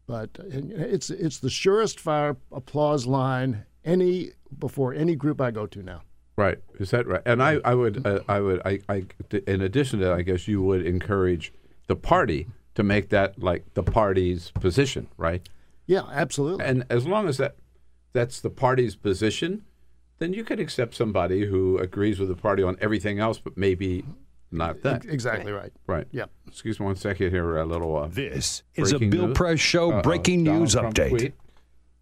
But it's it's the surest fire applause line any before any group I go to now. Right. Is that right? And I, I would, uh, I would, I, I, in addition to that, I guess you would encourage the party to make that like the party's position, right? Yeah, absolutely. And as long as that, that's the party's position, then you could accept somebody who agrees with the party on everything else, but maybe not that. Exactly right. Right. Yep. Excuse me one second here. A little. Uh, this is a Bill news. Press Show Uh-oh. breaking Donald news Trump update. tweet.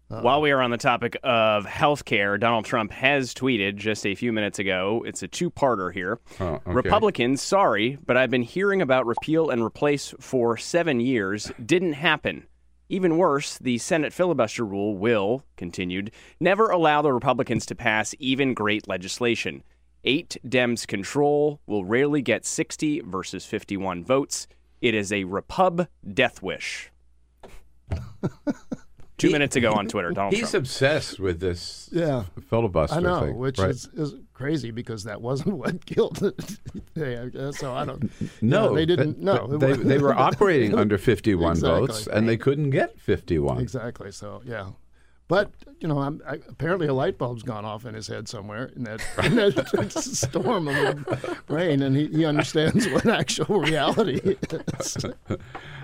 While we are on the topic of health care, Donald Trump has tweeted just a few minutes ago. It's a two parter here. Oh, okay. Republicans, sorry, but I've been hearing about repeal and replace for seven years. Didn't happen. Even worse, the Senate filibuster rule will, continued, never allow the Republicans to pass even great legislation. Eight Dems control will rarely get 60 versus 51 votes. It is a Repub death wish. Two minutes ago on Twitter, Donald Trump. He's Trump. obsessed with this Yeah. filibuster I know, thing, which right? is, is crazy because that wasn't what killed it. Yeah, so I don't. No, yeah, they didn't. but- No, but they, they were operating under 51 Exactly. votes, and they couldn't get 51. Exactly. So yeah, but you know, I'm, I, apparently a light bulb's gone off in his head somewhere in that, in that storm of the brain, and he, he understands what actual reality is.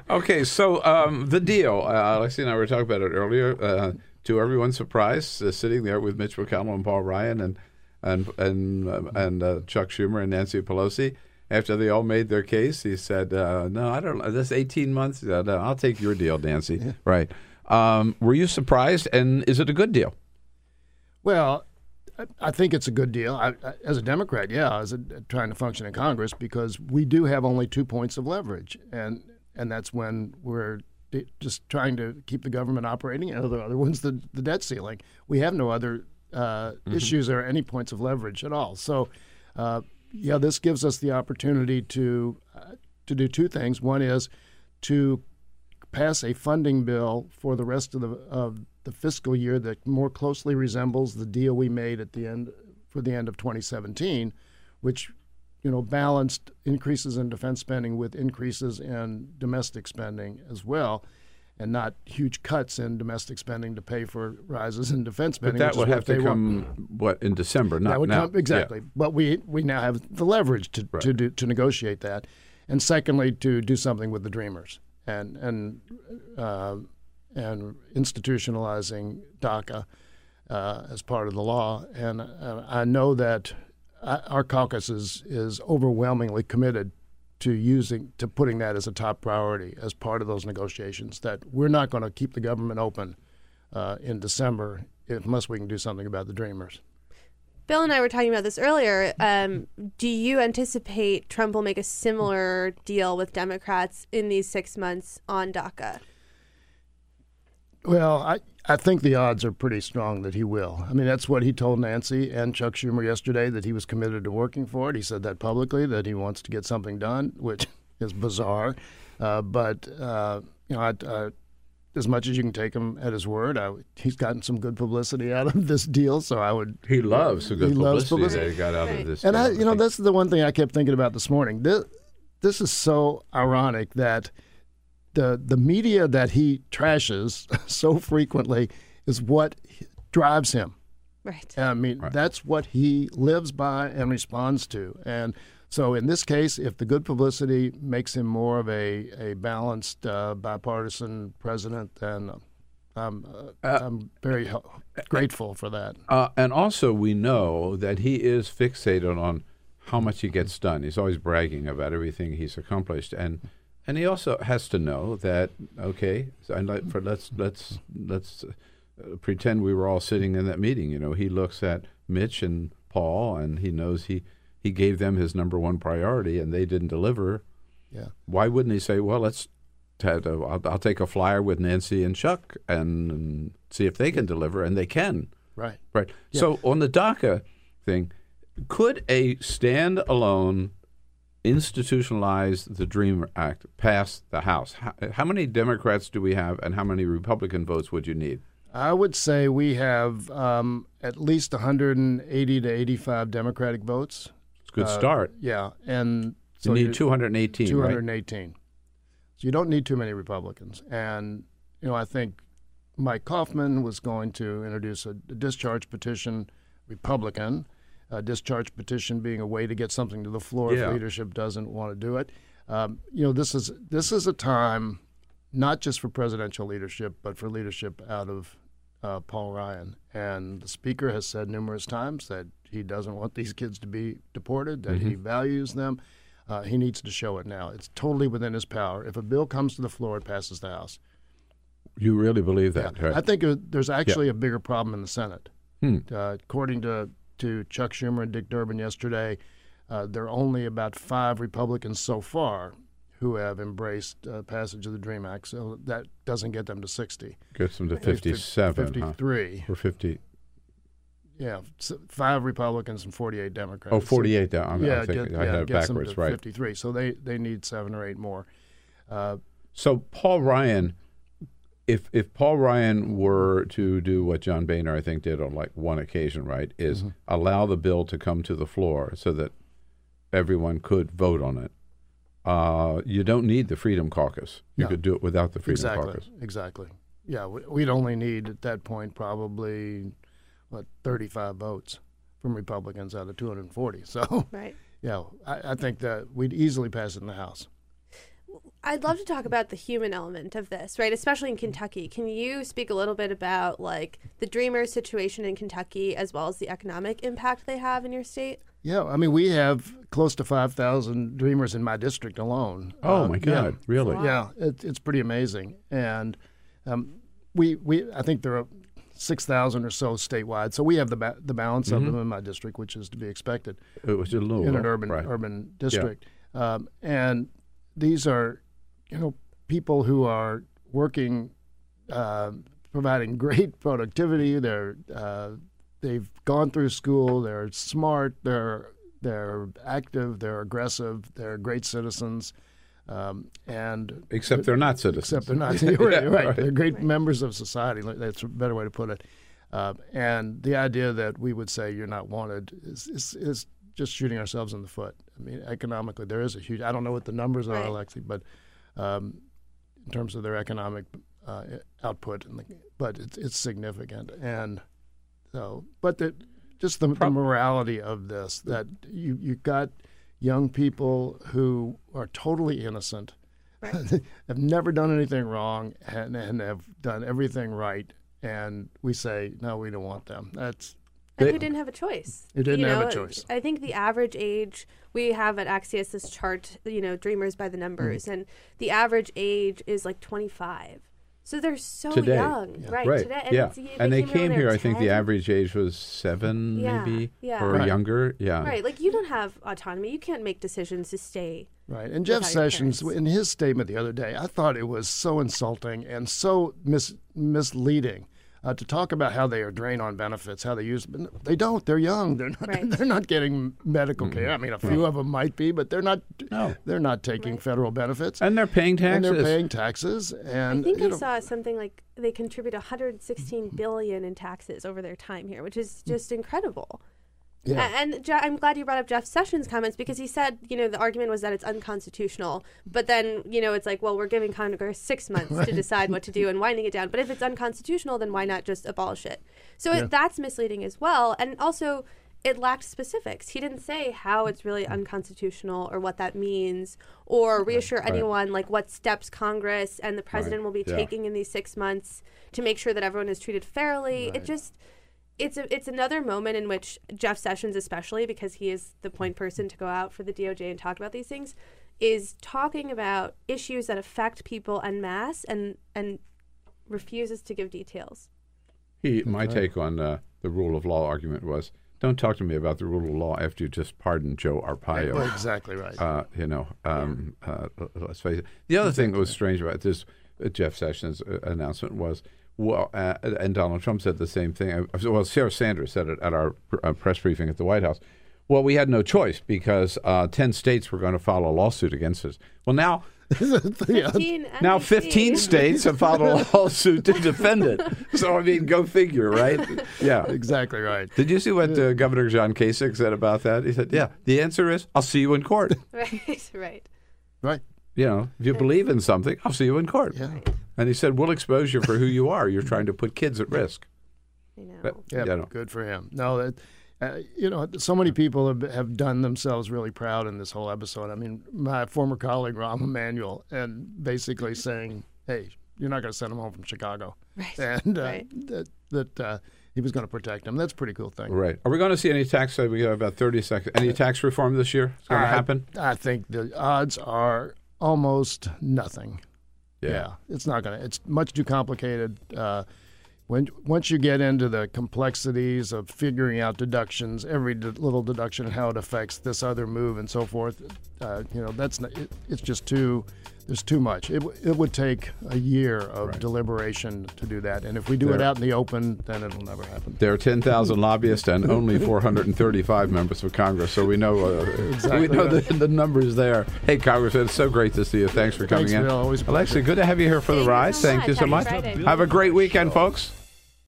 Okay, so um, the deal. Uh, Alexi and I were talking about it earlier. Uh, to everyone's surprise, uh, sitting there with Mitch McConnell and Paul Ryan and and and uh, and uh, Chuck Schumer and Nancy Pelosi. After they all made their case, he said, uh, "No, I don't. This eighteen months. Uh, no, I'll take your deal, Nancy. Right." Um, were you surprised? And is it a good deal? Well, I- think it's a good deal. I, as a Democrat, yeah, as a, trying to function in Congress, because we do have only two points of leverage, and and that's when we're just trying to keep the government operating, and the other one's the, the debt ceiling. We have no other uh, issues or any points of leverage at all. So, uh, yeah, this gives us the opportunity to uh, to do two things. One is to pass a funding bill for the rest of the of the fiscal year that more closely resembles the deal we made at the end for the end of 2017, which you know balanced increases in defense spending with increases in domestic spending as well, and not huge cuts in domestic spending to pay for rises in defense But spending. that would have to they want. come what in December, not that would now. come exactly. But we we now have the leverage to to do, to negotiate that, and secondly to do something with the Dreamers and and uh, and institutionalizing DACA uh, as part of the law. And uh, I know that our caucus is is overwhelmingly committed to using to putting that as a top priority as part of those negotiations. That we're not going to keep the government open uh, in December unless we can do something about the Dreamers. Bill and I were talking about this earlier. Um, do you anticipate Trump will make a similar deal with Democrats in these six months on DACA? Well, I, I think the odds are pretty strong that he will. I mean, that's what he told Nancy and Chuck Schumer yesterday that he was committed to working for it. He said that publicly that he wants to get something done, which is bizarre. Uh, but uh, you know, I, I, as much as you can take him at his word, I, he's gotten some good publicity out of this deal. So I would. He loves the good he loves publicity that he got out of this. And I, deal. you know, that's the one thing I kept thinking about this morning. This, this is so ironic that the the media that he trashes so frequently is what drives him. Right. I mean, that's what he lives by and responds to. And so, in this case, if the good publicity makes him more of a a balanced, uh, bipartisan president, then I'm uh, I'm very grateful for that. Uh, and also, we know that he is fixated on how much he gets done. He's always bragging about everything he's accomplished, and and he also has to know that okay, so like for let's let's let's uh, pretend we were all sitting in that meeting. You know, he looks at Mitch and Paul, and he knows he he gave them his number one priority, and they didn't deliver. Yeah. Why wouldn't he say, well, let's. I'll, I'll take a flyer with Nancy and Chuck and, and see if they can deliver, and they can. Right. Right. Yeah. So on the DACA thing, could a standalone institutionalize the Dream Act pass the House? How, how many Democrats do we have, and how many Republican votes would you need? I would say we have um, at least 180 to 85 Democratic votes. It's a good Uh, start. Yeah, and You need 218, right? 218. So you don't need too many Republicans. And you know, I think Mike Coffman was going to introduce a, a discharge petition, Republican. A discharge petition being a way to get something to the floor Yeah. if leadership doesn't want to do it. Um, you know, this is this is a time not just for presidential leadership, but for leadership out of uh, Paul Ryan. And the speaker has said numerous times that he doesn't want these kids to be deported, that he Mhm. values them. Uh, he needs to show it now. It's totally within his power. If a bill comes to the floor, it passes the House. You really believe that? right? I think uh, there's actually a bigger problem in the Senate. Hmm. Uh, according to, to Chuck Schumer and Dick Durbin yesterday, uh, there are only about five Republicans so far who have embraced uh, passage of the Dream Act. So that doesn't get them to 60. Gets them to Fif- 57. huh? Or 50. Yeah, five Republicans and 48 Democrats. Oh, 48 down. I'm- I'm yeah, thinking- get- I yeah, had it backwards, right. 53. So they, they need seven or eight more. Uh, So Paul Ryan, if if Paul Ryan were to do what John Boehner I think did on like one occasion, right, is Mm-hmm. allow the bill to come to the floor so that everyone could vote on it. Uh, you don't need the Freedom Caucus. You No. could do it without the Freedom exactly, Caucus. Exactly. Yeah, we- we'd only need at that point probably what 35 votes from Republicans out of 240. So, Right. Yeah, I, I think that we'd easily pass it in the House. I'd love to talk about the human element of this, right? Especially in Kentucky. Can you speak a little bit about like the Dreamers situation in Kentucky as well as the economic impact they have in your state? Yeah, I mean, we have close to 5,000 Dreamers in my district alone. Oh, Uh, my yeah. God, really? Wow. Yeah, it, it's pretty amazing. And, um, we we I think there are six thousand or so statewide. So we have the ba- the balance of Mhm. them in my district, which is to be expected. It was in Louisville, in an urban right. urban Yeah. district, um, and these are you know people who are working, uh, providing great productivity. They're uh, they've gone through school. They're smart. They're they're active. They're aggressive. They're great citizens. Um, and Except they're not citizens. Except they're not. Yeah, right, right. right. They're great members of society. That's a better way to put it. Uh, and the idea that we would say you're not wanted is, is, is just shooting ourselves in the foot. I mean, economically, there is a huge. I don't know what the numbers are, Right. Alexi, but um, in terms of their economic uh, output, and the, but it's it's significant. And so, but the, just the, the morality of this that you you got young people who are totally innocent, have never done anything wrong, and, and have done everything right, and we say no, we don't want them. That's and who didn't have a choice. Who didn't You have a choice. I think the average age we have at Axios this chart, you know, dreamers by the numbers, Mm. and the average age is like 25. So they're so today. young, right? Right. Today, and yeah. it's- and they came here. I think the average age was seven, Yeah, maybe, yeah. or Right. younger. Yeah. Right, like you don't have autonomy. You can't make decisions to stay. Right. And Jeff without your Sessions, in his statement the other day, I thought it was so insulting and so mis- misleading uh, to talk about how they are drained on benefits, how they use. But they don't. They're young. They're not. Right. They're not getting medical care. I mean, a few Right. of them might be, but they're not. No. They're not taking federal benefits. And they're paying taxes. And they're paying taxes. And I think you I know, saw something like they contribute 116 billion in taxes over their time here, which is just incredible. Yeah. And Je- I'm glad you brought up Jeff Sessions' comments because he said, you know, the argument was that it's unconstitutional. But then, you know, it's like, well, we're giving Congress six months to decide what to do and winding it down. But if it's unconstitutional, then why not just abolish it? So Yeah. it, that's misleading as well. And also, it lacked specifics. He didn't say how it's really mm. unconstitutional or what that means or reassure Right. anyone like what steps Congress and the president Right. will be Yeah. taking in these six months to make sure that everyone is treated fairly. It just it's a, it's another moment in which Jeff Sessions, especially because he is the point person to go out for the DOJ and talk about these things, is talking about issues that affect people en masse and and refuses to give details. He, my right. take on uh, the rule of law argument was: don't talk to me about the rule of law after you just pardoned Joe Arpaio. Well, exactly right. Uh, you know, um, uh, let's face it. The other thing that was strange about this uh, Jeff Sessions uh, announcement was, well, uh, and Donald Trump said the same thing. Well, Sarah Sanders said it at our uh, press briefing at the White House. Well, we had no choice because uh, ten states were going to file a lawsuit against us. Well, now. 15 Now, 15 states have filed a lawsuit to defend it. So, I mean, go figure, right? Yeah. Exactly right. Did you see what uh, Governor John Kasich said about that? He said, yeah, the answer is, I'll see you in court. Right, right. Right. You know, if you believe in something, I'll see you in court. Yeah. And he said, we'll expose you for who you are. You're trying to put kids at risk. But, Yeah, you know, good for him. No, that, uh, you know, so many people have, have done themselves really proud in this whole episode. I mean, my former colleague Rahm Emanuel, and basically saying, "Hey, you're not going to send him home from Chicago," Right. and uh, Right. that, that uh, he was going to protect him. That's a pretty cool thing. right. Are we going to see any tax? uh, We have about 30 seconds. Any tax reform this year? It's going to happen? I think the odds are almost nothing. Yeah. it's not going to. It's much too complicated. Uh, when once you get into the complexities of figuring out deductions, every d- little deduction and how it affects this other move and so forth, uh, you know, that's not, it, it's just too. There's too much. It, it would take a year of deliberation to do that, and if we do it out in the open, then it'll never happen. There are 10,000 lobbyists and only 435 members of Congress, so we know uh, Exactly we know right. the, the numbers there. Hey, Congressman, it's so great to see you. Thanks for coming Thanks, in. Bill. Always a Alexi, pleasure. good to have you here for the Thank you ride. so Thank you so Happy much. Friday. Have a great weekend, folks.